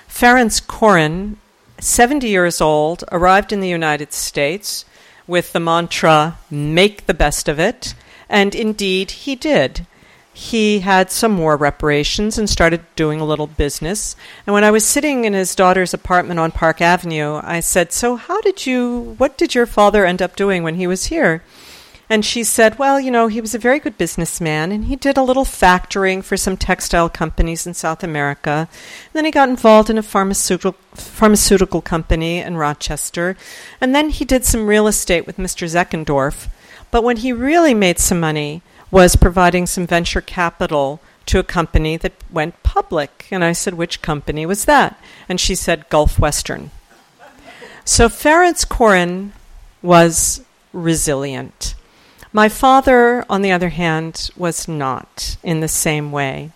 Ferenc Chorin, 70 years old, arrived in the United States with the mantra, make the best of it, and indeed he did he had some war reparations and started doing a little business. And when I was sitting in his daughter's apartment on Park Avenue, I said, So, how did you, what did your father end up doing when he was here? And she said, Well, you know, he was a very good businessman and he did a little factoring for some textile companies in South America. And then he got involved in a pharmaceutical, pharmaceutical company in Rochester. And then he did some real estate with Mr. Zeckendorf. But when he really made some money, was providing some venture capital to a company that went public. And I said, Which company was that? And she said, Gulf Western. So Ferenc Chorin was resilient. My father, on the other hand, was not in the same way.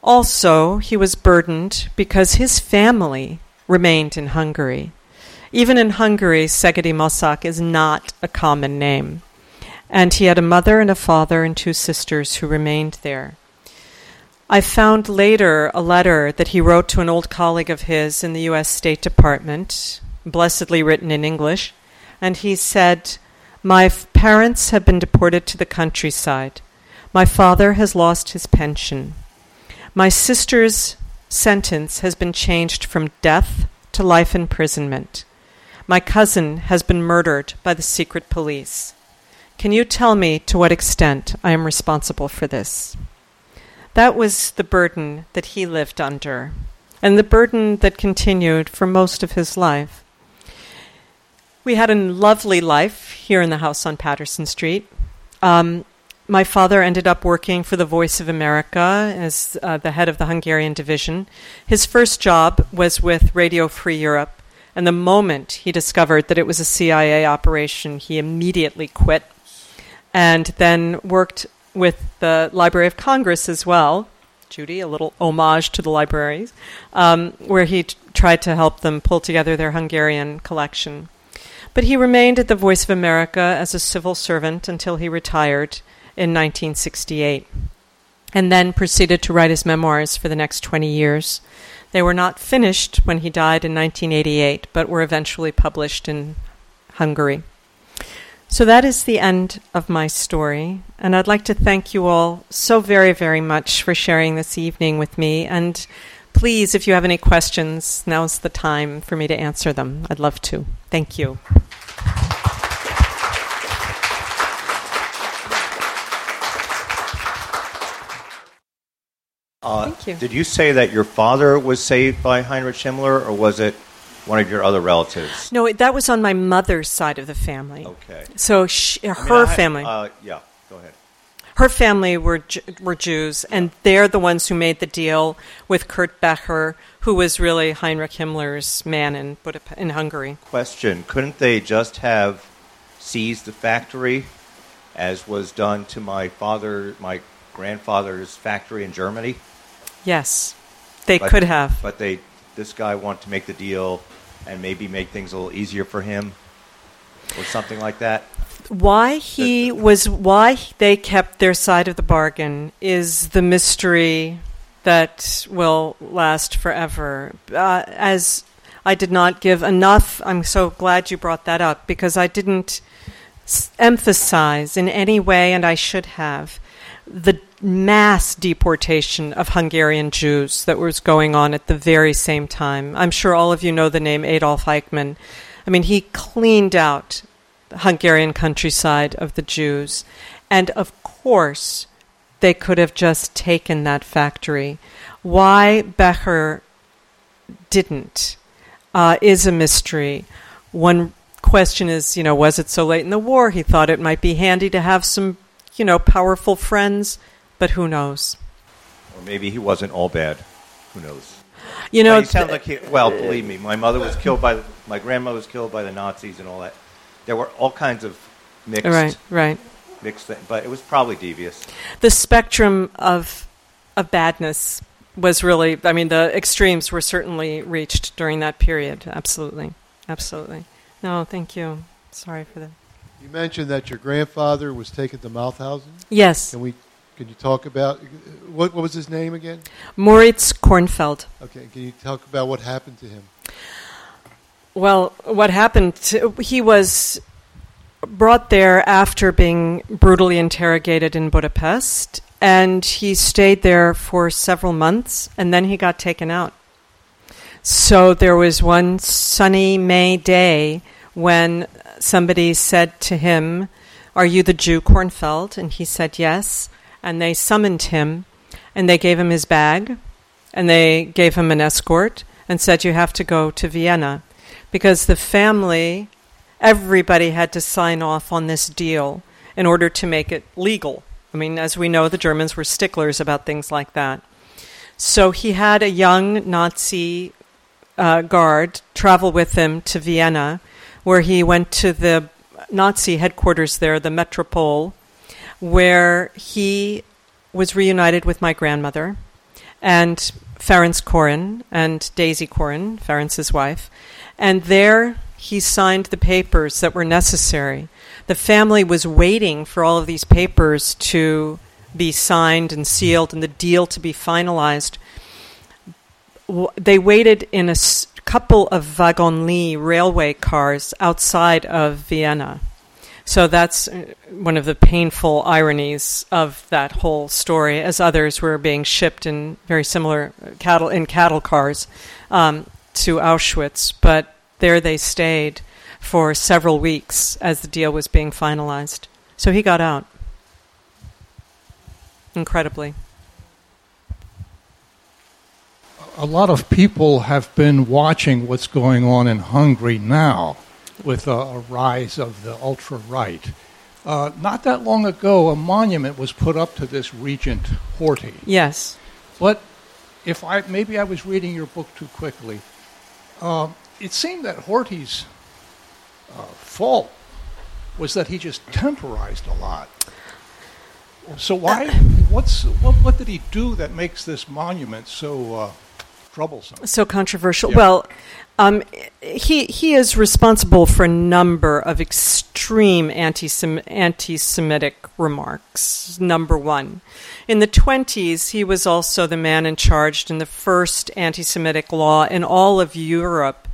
Also, he was burdened because his family remained in Hungary. Even in Hungary, Szegedy Maszák is not a common name and he had a mother and a father and two sisters who remained there. I found later a letter that he wrote to an old colleague of his in the U.S. State Department, blessedly written in English, and he said, My f- parents have been deported to the countryside. My father has lost his pension. My sister's sentence has been changed from death to life imprisonment. My cousin has been murdered by the secret police. Can you tell me to what extent I am responsible for this? That was the burden that he lived under, and the burden that continued for most of his life. We had a lovely life here in the house on Patterson Street. Um, my father ended up working for the Voice of America as uh, the head of the Hungarian division. His first job was with Radio Free Europe, and the moment he discovered that it was a CIA operation, he immediately quit and then worked with the Library of Congress as well. Judy, a little homage to the libraries, um, where he t- tried to help them pull together their Hungarian collection. But he remained at the Voice of America as a civil servant until he retired in 1968, and then proceeded to write his memoirs for the next 20 years. They were not finished when he died in 1988, but were eventually published in Hungary. So that is the end of my story, and I'd like to thank you all so very, very much for sharing this evening with me. And please, if you have any questions, now's the time for me to answer them. I'd love to. Thank you. Uh, Thank you. Did you say that your father was saved by Heinrich Himmler, or was it one of your other relatives? No, that was on my mother's side of the family. Okay. So sh I mean, her I family, Uh, yeah. Her family were were Jews, and they're the ones who made the deal with Kurt Becher, who was really Heinrich Himmler's man in Budapest, in Hungary. Question Couldn't they just have seized the factory, as was done to my father, my grandfather's factory in Germany? Yes, they But- could have. But they, this guy wanted to make the deal and maybe make things a little easier for him, or something like that. Why he was why they kept their side of the bargain is the mystery that will last forever. Uh, as I did not give enough, I'm so glad you brought that up because I didn't s- emphasize in any way, and I should have, the mass deportation of Hungarian Jews that was going on at the very same time. I'm sure all of you know the name Adolf Eichmann. I mean, he cleaned out Hungarian countryside of the Jews. And of course, they could have just taken that factory. Why Becher didn't uh, is a mystery. One question is, you know, was it so late in the war? He thought it might be handy to have some, you know, powerful friends, but who knows? Or maybe he wasn't all bad. Who knows? You know, he sounds like he, well, believe me, my mother was killed by my grandmother was killed by the Nazis and all that. There were all kinds of mixed, right, right. mixed, thing, but it was probably devious. the spectrum of of badness was really I mean the extremes were certainly reached during that period. Absolutely. Absolutely. No, thank you. Sorry for that. You mentioned that your grandfather was taken to Mauthausen. Yes. Can we? Can you talk about what? What was his name again? Moritz Kornfeld. Okay. Can you talk about what happened to him? Well, what happened? He was brought there after being brutally interrogated in Budapest, and he stayed there for several months, and then he got taken out. So there was one sunny May day when somebody said to him, Are you the Jew Kornfeld? And he said, Yes. And they summoned him, and they gave him his bag, and they gave him an escort, and said, You have to go to Vienna. Because the family, everybody had to sign off on this deal in order to make it legal. I mean, as we know, the Germans were sticklers about things like that. So he had a young Nazi uh, guard travel with him to Vienna, where he went to the Nazi headquarters there, the Metropole, where he was reunited with my grandmother and Ferenc Chorin and Daisy Chorin, Ferenc's wife. And there he signed the papers that were necessary. The family was waiting for all of these papers to be signed and sealed and the deal to be finalized. They waited in a couple of Wagonlit railway cars outside of Vienna. So that's uh, one of the painful ironies of that whole story, as others were being shipped in very similar uh, cattle in cattle cars um, to Auschwitz. But there they stayed for several weeks as the deal was being finalized. So he got out. Incredibly. a lot of people have been watching what's going on in Hungary now with a, a rise of the ultra right. Uh, not that long ago, a monument was put up to this Regent Horthy. Yes. But if I maybe I was reading your book too quickly, um, it seemed that Horthy's uh, fault was that he just temporized a lot. So why? What's what? What did he do that makes this monument so uh, troublesome. So controversial. Yeah. Well, um, he he is responsible for a number of extreme anti anti-Semitic remarks. Number one, in the twenties, he was also the man in charge in the first anti-Semitic law in all of Europe,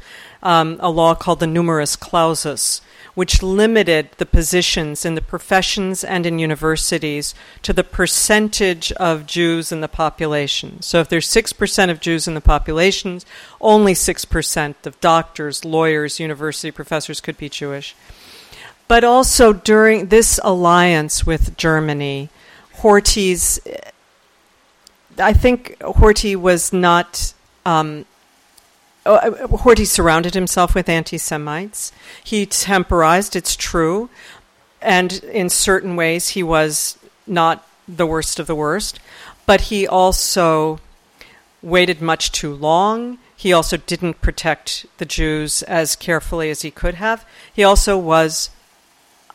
um, a law called the Numerus Clausus, which limited the positions in the professions and in universities to the percentage of Jews in the population. So if there's 6% of Jews in the population, only 6% of doctors, lawyers, university professors could be Jewish. But also during this alliance with Germany, Horthy's, I think Horthy was not um, uh, Horthy surrounded himself with anti Semites. He temporized, it's true, and in certain ways he was not the worst of the worst, but he also waited much too long. He also didn't protect the Jews as carefully as he could have. He also was,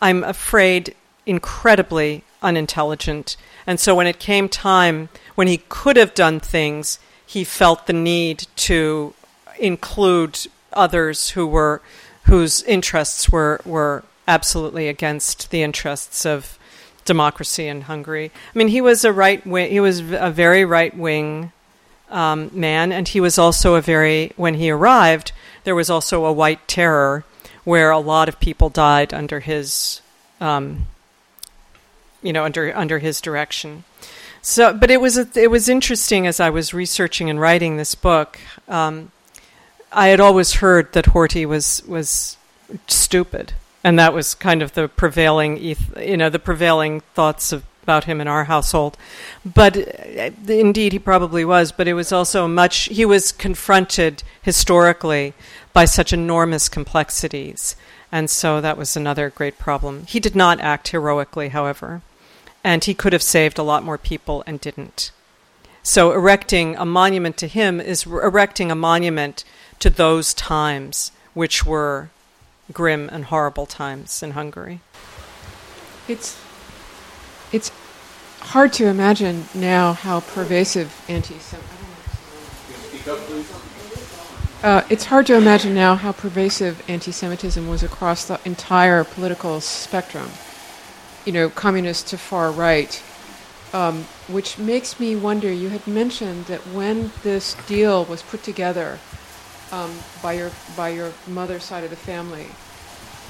I'm afraid, incredibly unintelligent. And so when it came time when he could have done things, he felt the need to include others who were whose interests were were absolutely against the interests of democracy in Hungary. I mean, he was a right wing. He was a very right wing um, man, and he was also a very. When he arrived, there was also a white terror, where a lot of people died under his, um, you know, under under his direction. So, but it was it was interesting as I was researching and writing this book. Um, I had always heard that Horthy was was stupid, and that was kind of the prevailing, you know, the prevailing thoughts of, about him in our household. But uh, indeed, he probably was. But it was also much. He was confronted historically by such enormous complexities, and so that was another great problem. He did not act heroically, however, and he could have saved a lot more people and didn't. So erecting a monument to him is erecting a monument to those times, which were grim and horrible times in Hungary. It's it's hard to imagine now how pervasive anti-Semitism. Uh, it's hard to imagine now how pervasive anti-Semitism was across the entire political spectrum. You know, communist to far right, um, which makes me wonder. You had mentioned that when this deal was put together um, by your by your mother's side of the family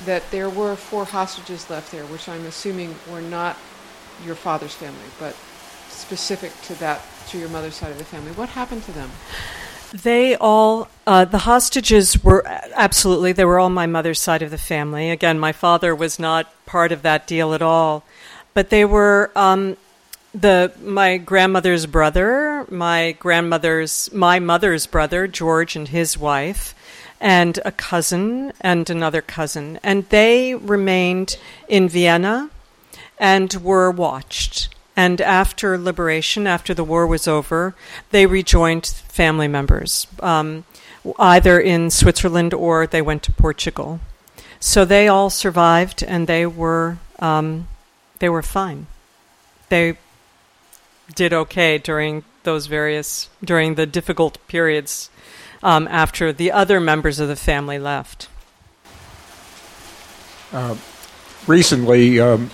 that there were four hostages left there, which I'm assuming were not your father's family, but specific to that to your mother's side of the family. What happened to them? They all, uh, the hostages were absolutely, they were all my mother's side of the family. Again, my father was not part of that deal at all. But they were um, the my grandmother's brother, my grandmother's my mother's brother, George and his wife, and a cousin and another cousin, and they remained in Vienna and were watched. And after liberation, after the war was over, they rejoined family members, um, either in Switzerland or they went to Portugal. So they all survived, and they were um, they were fine. They did okay during those various during the difficult periods um, after the other members of the family left. Uh, recently, um,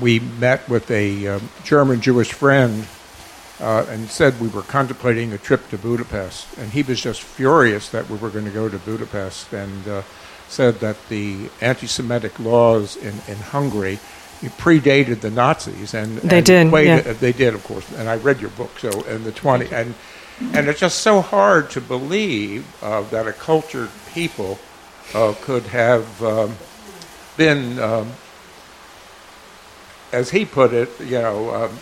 we met with a um, German Jewish friend uh, and said we were contemplating a trip to Budapest, and he was just furious that we were going to go to Budapest, and uh, said that the anti-Semitic laws in, in Hungary predated the Nazis, and they and did. Yeah. They did, of course. And I read your book, so in the twenty, and and it's just so hard to believe uh, that a cultured people uh, could have um, been, um, as he put it, you know, um,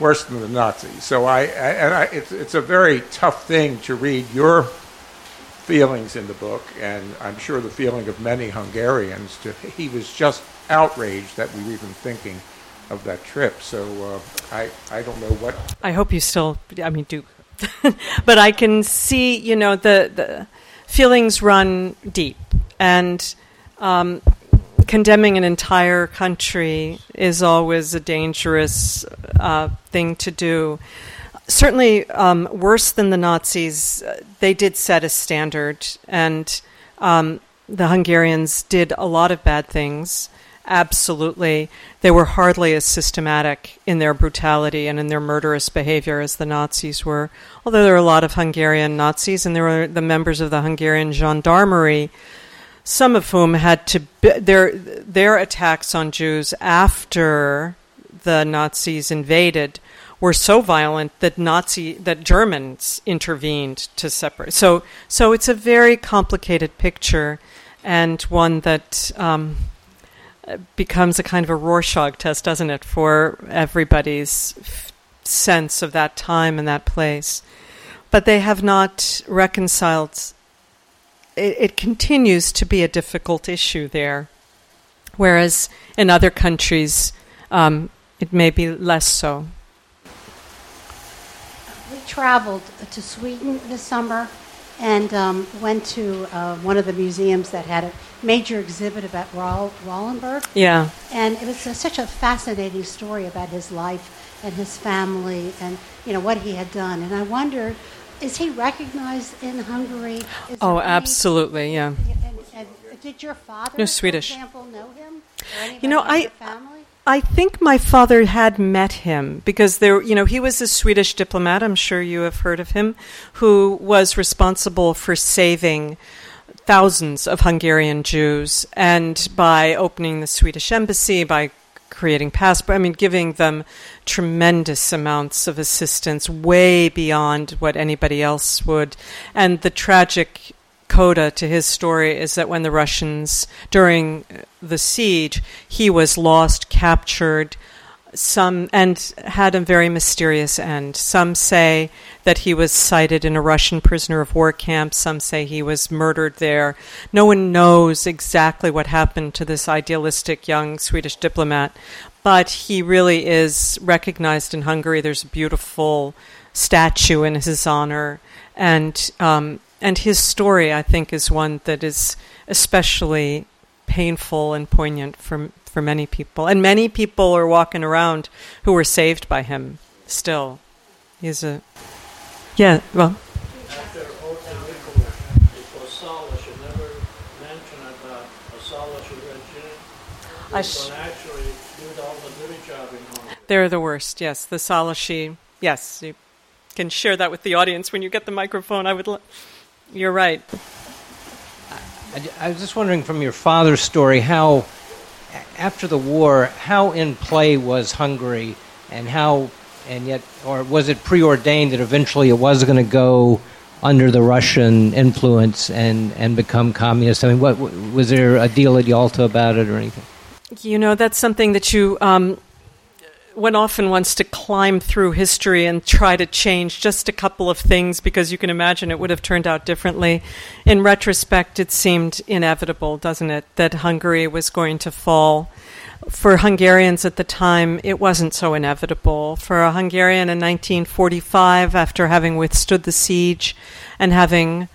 worse than the Nazis. So I, I and I, it's it's a very tough thing to read your feelings in the book, and I'm sure the feeling of many Hungarians. To he was just outraged that we were even thinking of that trip. So uh, I I don't know what. I hope you still. I mean, do. but I can see, you know, the the feelings run deep, and um, condemning an entire country is always a dangerous uh, thing to do. certainly um, worse than the Nazis. Uh, they did set a standard, and um, the Hungarians did a lot of bad things. Absolutely. They were hardly as systematic in their brutality and in their murderous behavior as the Nazis were. Although there were a lot of Hungarian Nazis, and there were the members of the Hungarian gendarmerie, some of whom had to. Their, their attacks on Jews after the Nazis invaded were so violent that Nazi that Germans intervened to separate. So so it's a very complicated picture, and one that um, becomes a kind of a Rorschach test, doesn't it, for everybody's sense of that time and that place. But they have not reconciled. It, it continues to be a difficult issue there, whereas in other countries um, it may be less so We traveled to Sweden this summer and um, went to uh, one of the museums that had a major exhibit about Raoul Wallenberg. Yeah. And it was a, such a fascinating story about his life and his family and you know what he had done. And I wondered, is he recognized in Hungary? Is oh, absolutely, yeah. And, and did your father, no, Swedish. for example, know him? you know, I. I think my father had met him because there, you know, he was a Swedish diplomat. I'm sure you have heard of him, who was responsible for saving thousands of Hungarian Jews, and by opening the Swedish embassy, by creating passport, I mean, giving them tremendous amounts of assistance, way beyond what anybody else would. And the tragic coda to his story is that when the Russians, during the siege, he was lost, captured, some and had a very mysterious end. Some say that he was sighted in a Russian prisoner of war camp. Some say he was murdered there. No one knows exactly what happened to this idealistic young Swedish diplomat, but he really is recognized in Hungary. There's a beautiful statue in his honor, and um, and his story, I think, is one that is especially painful and poignant for for many people. And many people are walking around who were saved by him. Still, he's a yeah. Well. I They're the worst, yes. The Szálasi, yes. You can share that with the audience when you get the microphone. I would. Lo- you're right. I, I was just wondering from your father's story how, after the war, how in play was Hungary, and how, and yet, or was it preordained that eventually it was going to go under the Russian influence and and become communist? I mean, what was there a deal at Yalta about it or anything? You know, that's something that you um, one often wants to climb through history and try to change just a couple of things because you can imagine it would have turned out differently. In retrospect, it seemed inevitable, doesn't it, that Hungary was going to fall. For Hungarians at the time, it wasn't so inevitable. For a Hungarian in 1945, after having withstood the siege and having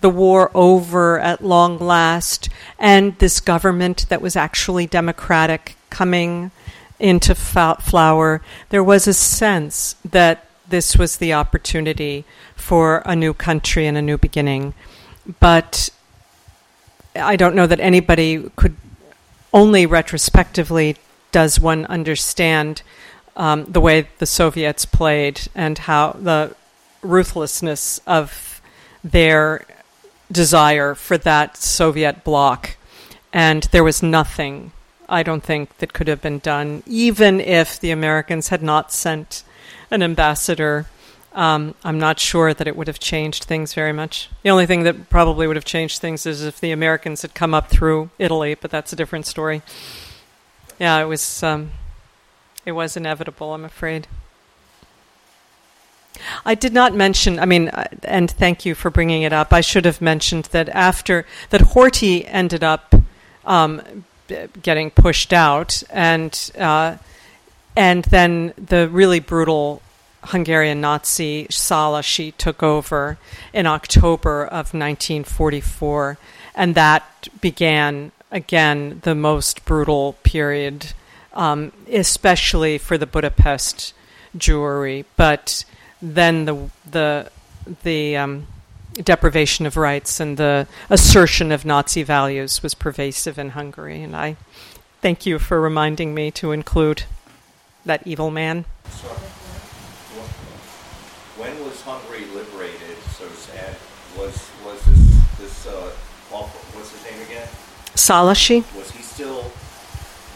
the war over at long last, and this government that was actually democratic coming into flower, there was a sense that this was the opportunity for a new country and a new beginning. But I don't know that anybody could only retrospectively does one understand um, the way the Soviets played and how the ruthlessness of their desire for that Soviet bloc. And there was nothing I don't think that could have been done, even if the Americans had not sent an ambassador. Um, I'm not sure that it would have changed things very much. The only thing that probably would have changed things is if the Americans had come up through Italy, but that's a different story. Yeah, it was um, it was inevitable. I'm afraid. I did not mention. I mean, uh, and thank you for bringing it up. I should have mentioned that after that, Horthy ended up um, getting pushed out, and uh, and then the really brutal Hungarian Nazi Szálasi took over in October of 1944, and that began again the most brutal period, um, especially for the Budapest Jewry, but then the the the um, deprivation of rights and the assertion of Nazi values was pervasive in Hungary. And I thank you for reminding me to include that evil man. When was Hungary liberated? So sad. Was was this this uh, what's his name again? Szálasi. Was he still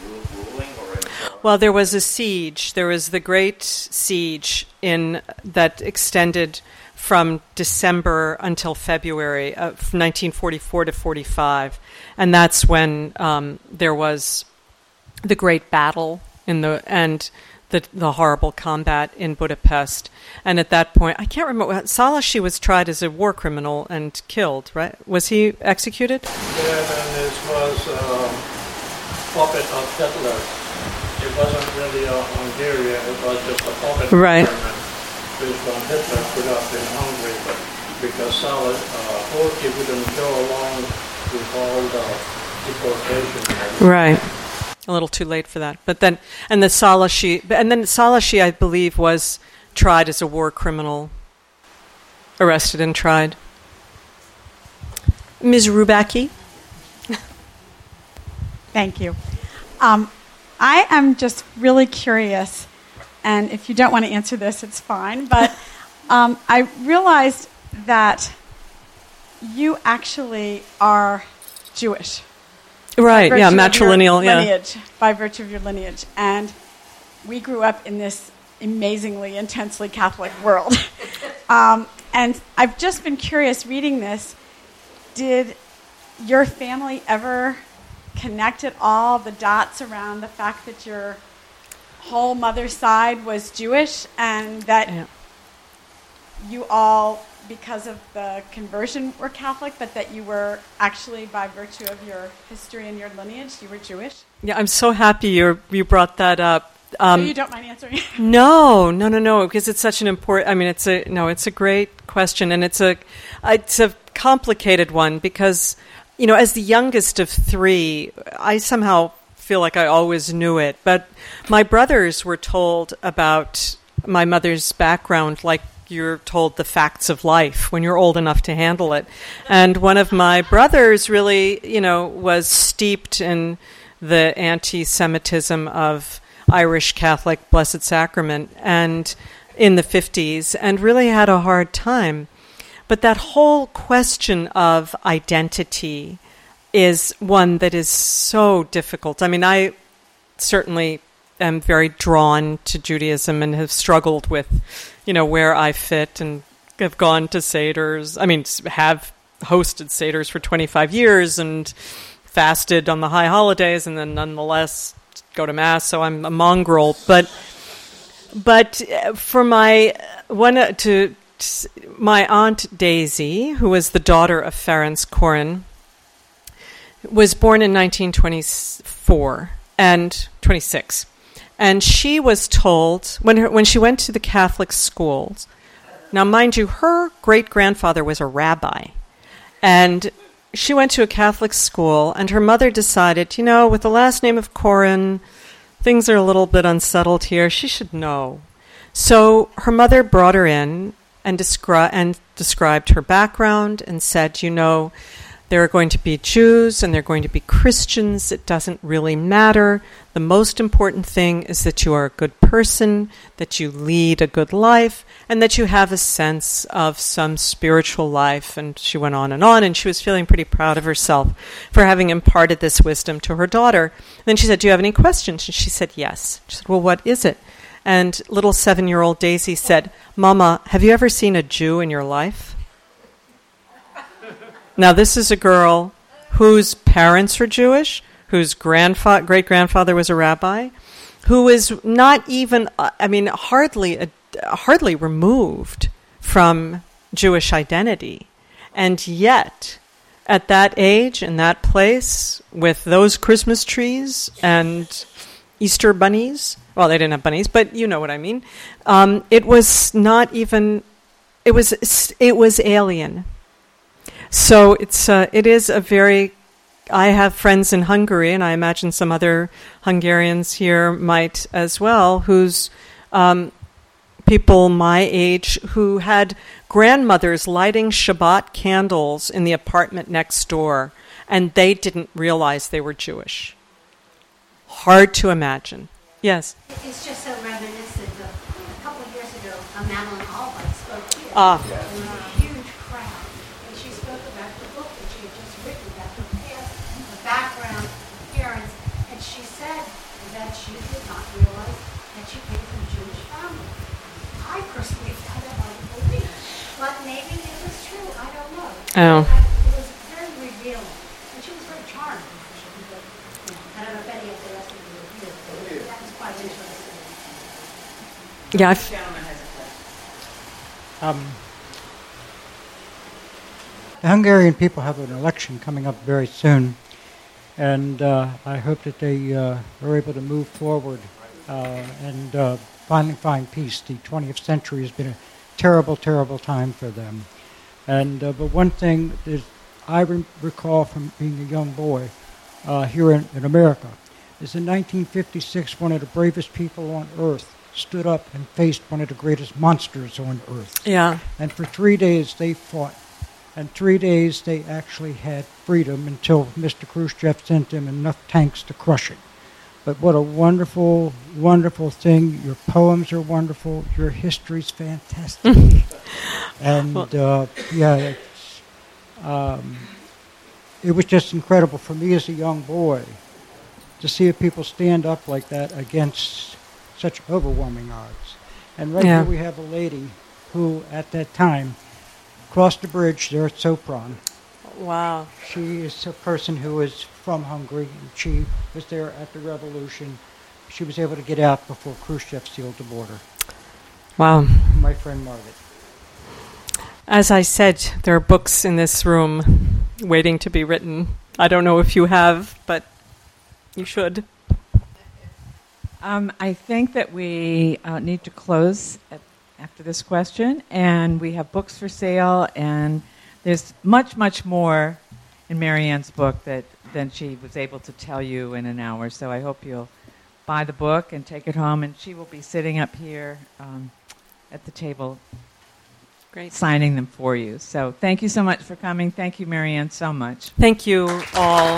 ruling or? Well, there was a siege. There was the great siege in that extended from December until February of 1944 to 45, and that's when um, there was the great battle in the and the the horrible combat in Budapest. And at that point, I can't remember. Szálasi was tried as a war criminal and killed. Right? Was he executed? Yeah, and this was um, puppet of Hitler. It wasn't really a Hungarian, it was just a puppet Right. government which von Hitler put up in Hungary because Salas, uh, Horthy wouldn't go along with all the deportation. Right. A little too late for that. But then, and the Szálasi, and then Szálasi, I believe, was tried as a war criminal, arrested and tried. Ms. Rubacki? Thank you. Um, I am just really curious, and if you don't want to answer this, it's fine, but um, I realized that you actually are Jewish. Right, yeah, virtue of your matrilineal, yeah. Lineage, by virtue of your lineage. And we grew up in this amazingly, intensely Catholic world. um, and I've just been curious reading this. Did your family ever connect at all the dots around the fact that your whole mother's side was Jewish and that Yeah. you all, because of the conversion, were Catholic, but that you were actually, by virtue of your history and your lineage, you were Jewish? Yeah, I'm so happy you you brought that up. Um, so you don't mind answering? No, no, no, no, because it's such an important. I mean, it's a no, it's a great question, and it's a it's a complicated one because you know, as the youngest of three, I somehow feel like I always knew it, but my brothers were told about my mother's background like you're told the facts of life when you're old enough to handle it. And one of my brothers really, you know, was steeped in the anti Semitism of Irish Catholic Blessed Sacrament and in the 50s and really had a hard time. But that whole question of identity is one that is so difficult. I mean, I certainly am very drawn to Judaism and have struggled with, you know, where I fit and have gone to Seder's. I mean, have hosted Seder's for 25 years and fasted on the high holidays and then nonetheless go to Mass. So I'm a mongrel. But, but uh, for my one, uh, to, to my aunt Daisy, who was the daughter of Ferenc Chorin, was born in 1924 and 26. And she was told when her, when she went to the Catholic schools. Now, mind you, her great grandfather was a rabbi, and she went to a Catholic school. And her mother decided, you know, with the last name of Chorin, things are a little bit unsettled here. She should know. So her mother brought her in and, descri- and described her background and said, you know, there are going to be Jews and there are going to be Christians. It doesn't really matter. The most important thing is that you are a good person, that you lead a good life, and that you have a sense of some spiritual life. And she went on and on, and she was feeling pretty proud of herself for having imparted this wisdom to her daughter. then she said, Do you have any questions? And she said, Yes. She said, Well, what is it? And little seven year old Daisy said, Mama, have you ever seen a Jew in your life? Now, this is a girl whose parents were Jewish, whose great grandfather was a rabbi, who is not even, uh, I mean, hardly, a, hardly removed from Jewish identity. And yet, at that age, in that place, with those Christmas trees and Easter bunnies, well, they didn't have bunnies, but you know what I mean. Um, it was not even, it was, it was alien. So it's uh, it is a very. I have friends in Hungary, and I imagine some other Hungarians here might as well, whose um, people my age who had grandmothers lighting Shabbat candles in the apartment next door, and they didn't realize they were Jewish. Hard to imagine. Yes. It's just so reminiscent of a couple of years ago, Madeleine Albright spoke here. Ah. There was a huge crowd, and she spoke about the book that she had just written about her past, her background, her parents, and she said that she did not realize that she came from a Jewish family. I personally found it hard to believe, but maybe it was true. I don't know. Oh. I- It was very revealing, and she was very charming. But, you know, I don't know if any of the rest of you were here, but that was quite interesting. Yeah. I've- Um, the Hungarian people have an election coming up very soon, and uh, I hope that they uh, are able to move forward uh, and uh, finally find peace. The 20th century has been a terrible, terrible time for them. And uh, but one thing is, I re- recall from being a young boy uh, here in, in America is in 1956 one of the bravest people on earth stood up and faced one of the greatest monsters on earth. Yeah. And for three days they fought. And three days they actually had freedom until Mr. Khrushchev sent them enough tanks to crush it. But what a wonderful, wonderful thing. Your poems are wonderful. Your history's fantastic. and uh, yeah, it's, um, it was just incredible for me as a young boy to see people stand up like that against such overwhelming odds. And right Yeah. here we have a lady who, at that time, crossed the bridge there at Sopron. Wow. She is a person who is from Hungary. And she was there at the revolution. She was able to get out before Khrushchev sealed the border. Wow. My friend Margaret. As I said, there are books in this room waiting to be written. I don't know if you have, but you should. Um, I think that we uh, need to close at, after this question, and we have books for sale, and there's much, much more in Marianne's book that than she was able to tell you in an hour. So I hope you'll buy the book and take it home, and she will be sitting up here um, at the table, Great. signing them for you. So thank you so much for coming. Thank you, Marianne, so much. Thank you all.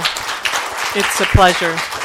It's a pleasure.